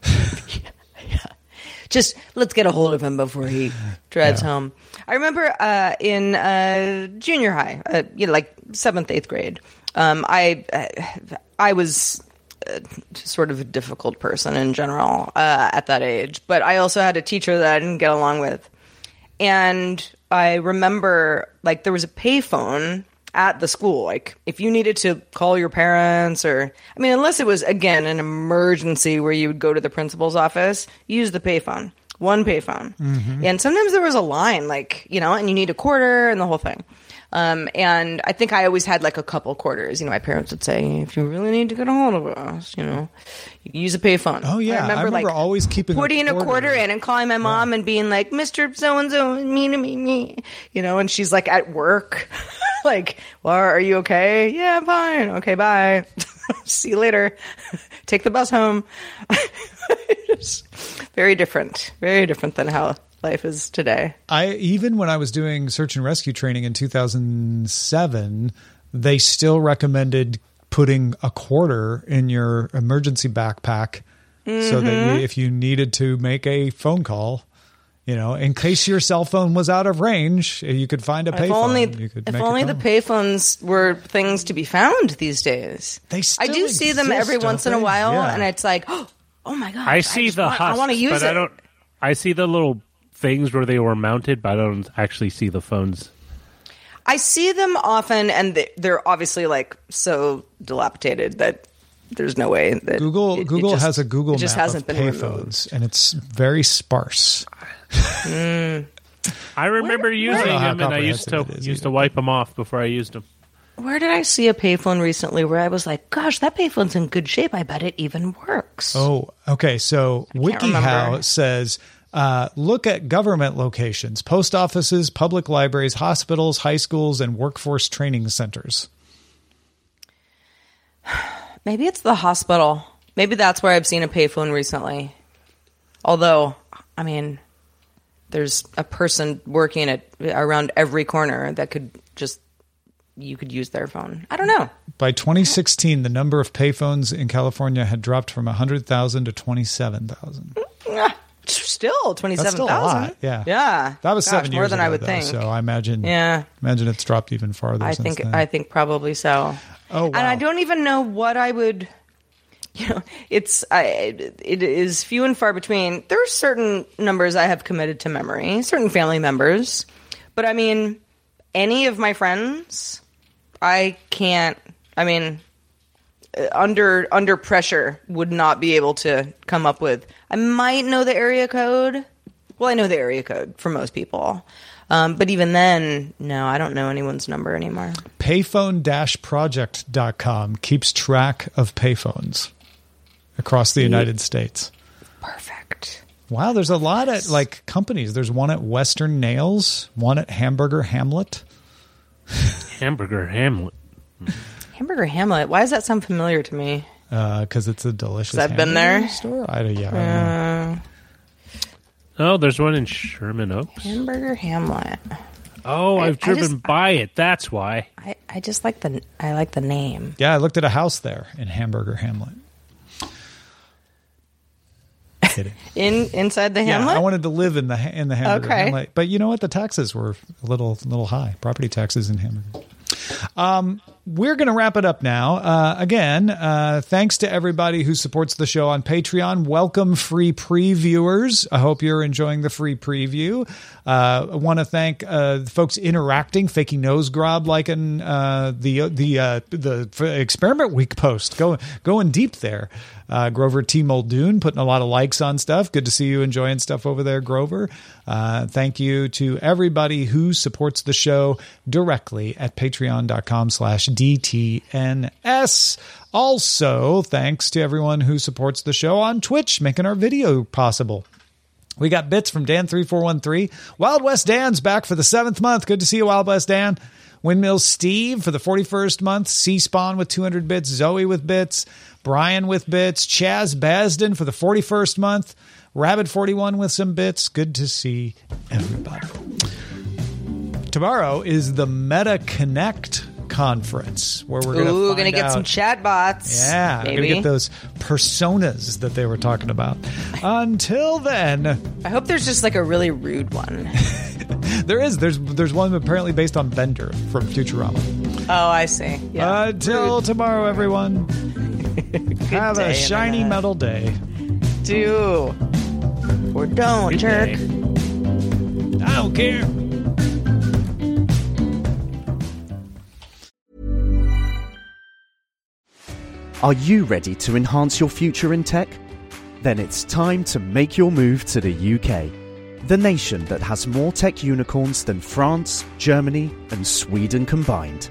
(laughs) just let's get a hold of him before he drives Yeah. home. I remember uh, in uh, junior high, uh, you know, like seventh, eighth grade. Um, I uh, I was uh, sort of a difficult person in general uh, at that age, but I also had a teacher that I didn't get along with, and I remember like there was a payphone at the school. Like if you needed to call your parents or I mean unless it was again an emergency where you would go to the principal's office, use the payphone. One payphone. Mm-hmm. And sometimes there was a line like, you know, and you need a quarter and the whole thing. Um, and I think I always had like a couple quarters. You know, my parents would say, if you really need to get a hold of us, you know, you can use a payphone. Oh, yeah. I remember like always keeping a putting a quarter. quarter in and calling my mom and being like, Mr. So and so, me to me, me, you know, and she's like at work. (laughs) like, well, are you okay? Yeah, I'm fine. Okay, bye. (laughs) See you later. (laughs) Take the bus home. Very different. Very different than how life is today. I even when I was doing search and rescue training in 2007, they still recommended putting a quarter in your emergency backpack so that Mm-hmm. you, if you needed to make a phone call, you know, in case your cell phone was out of range, you could find a If payphone. only, you could if make only the payphones were things to be found these days. They I still do see them every don't once in a while, Yeah. and it's like, oh (gasps) oh my god! I see just the want, husks, I want to use but it. I don't. I see the little things where they were mounted, but I don't actually see the phones. I see them often, and they- they're obviously like so dilapidated that there's no way that Google it- it Google just- has a Google it just map hasn't of been payphones, removed. and it's very sparse. I remember using know how them, and I used to comprehensive used either. to wipe them off before I used them. Where did I see a payphone recently where I was like, "Gosh, that payphone's in good shape. I bet it even works." Oh, okay. So WikiHow remember. says uh, look at government locations, post offices, public libraries, hospitals, high schools, and workforce training centers. (sighs) Maybe it's the hospital. Maybe that's where I've seen a payphone recently. Although, I mean, there's a person working at around every corner that could just you could use their phone. I don't know. By 2016, the number of payphones in California had dropped from 100,000 to 27,000. (laughs) Still twenty seven still a lot. thousand. Yeah. yeah. That was Gosh, seven more than ago, I would though, think. So I imagine, Yeah. imagine it's dropped even farther. I since think then. I think probably so. Oh, And I don't even know what I would. You know, it's I, it is few and far between. There are certain numbers I have committed to memory, certain family members, but I mean, any of my friends, I can't. I mean, under under pressure, would not be able to come up with. I might know the area code. Well, I know the area code for most people. Um, but even then, no, I don't know anyone's number anymore. payphone-project.com keeps track of payphones across the United States. Perfect. Wow, there's a lot of like companies. There's one at Western Nails, one at Hamburger Hamlet. Hamburger Hamlet. (laughs) Hamburger Hamlet. Why does that sound familiar to me? because it's a delicious. I've been there. Store. I, yeah, I don't know. Oh, there's one in Sherman Oaks. Hamburger Hamlet. Oh, I've driven just- by it. That's why. I, I just like the I like the name. yeah. I looked at a house there in Hamburger Hamlet. Kidding. (laughs) In inside the Hamlet. Yeah, I wanted to live in the ha- in the Hamburger Okay. Hamlet, but you know what? The taxes were a little little high. Property taxes in Hamburger. Um, we're going to wrap it up now. Uh, again, uh, thanks to everybody who supports the show on Patreon. Welcome, free previewers. I hope you're enjoying the free preview. Uh, I want to thank uh, folks interacting, faking nose grab, liking uh, the the uh, the experiment week post, going going deep there. Uh, Grover T. Muldoon putting a lot of likes on stuff. Good to see you enjoying stuff over there, Grover. Uh, thank you to everybody who supports the show directly at patreon.com slash DTNS. Also, thanks to everyone who supports the show on Twitch, making our video possible. We got bits from Dan3413. Wild West Dan's back for the seventh month. Good to see you, Wild West Dan. Windmill Steve for the 41st month. C Spawn with 200 bits. Zoe with bits. Brian with bits. Chaz Basden for the 41st month. Rabbit41 with some bits. Good to see everybody. Tomorrow is the Meta Connect conference where we're going to Ooh, gonna get some chat bots. yeah, we're maybe. gonna get those personas that they were talking about. Until then, I hope there's just like a really rude one. (laughs) there is there's there's one apparently based on Bender from Futurama. Oh, I see. Yeah. Until tomorrow, everyone. (laughs) Have a shiny Internet. metal day. Do or don't, Good jerk. day. I don't care. Are you ready to enhance your future in tech? Then it's time to make your move to the UK, the nation that has more tech unicorns than France, Germany, and Sweden combined.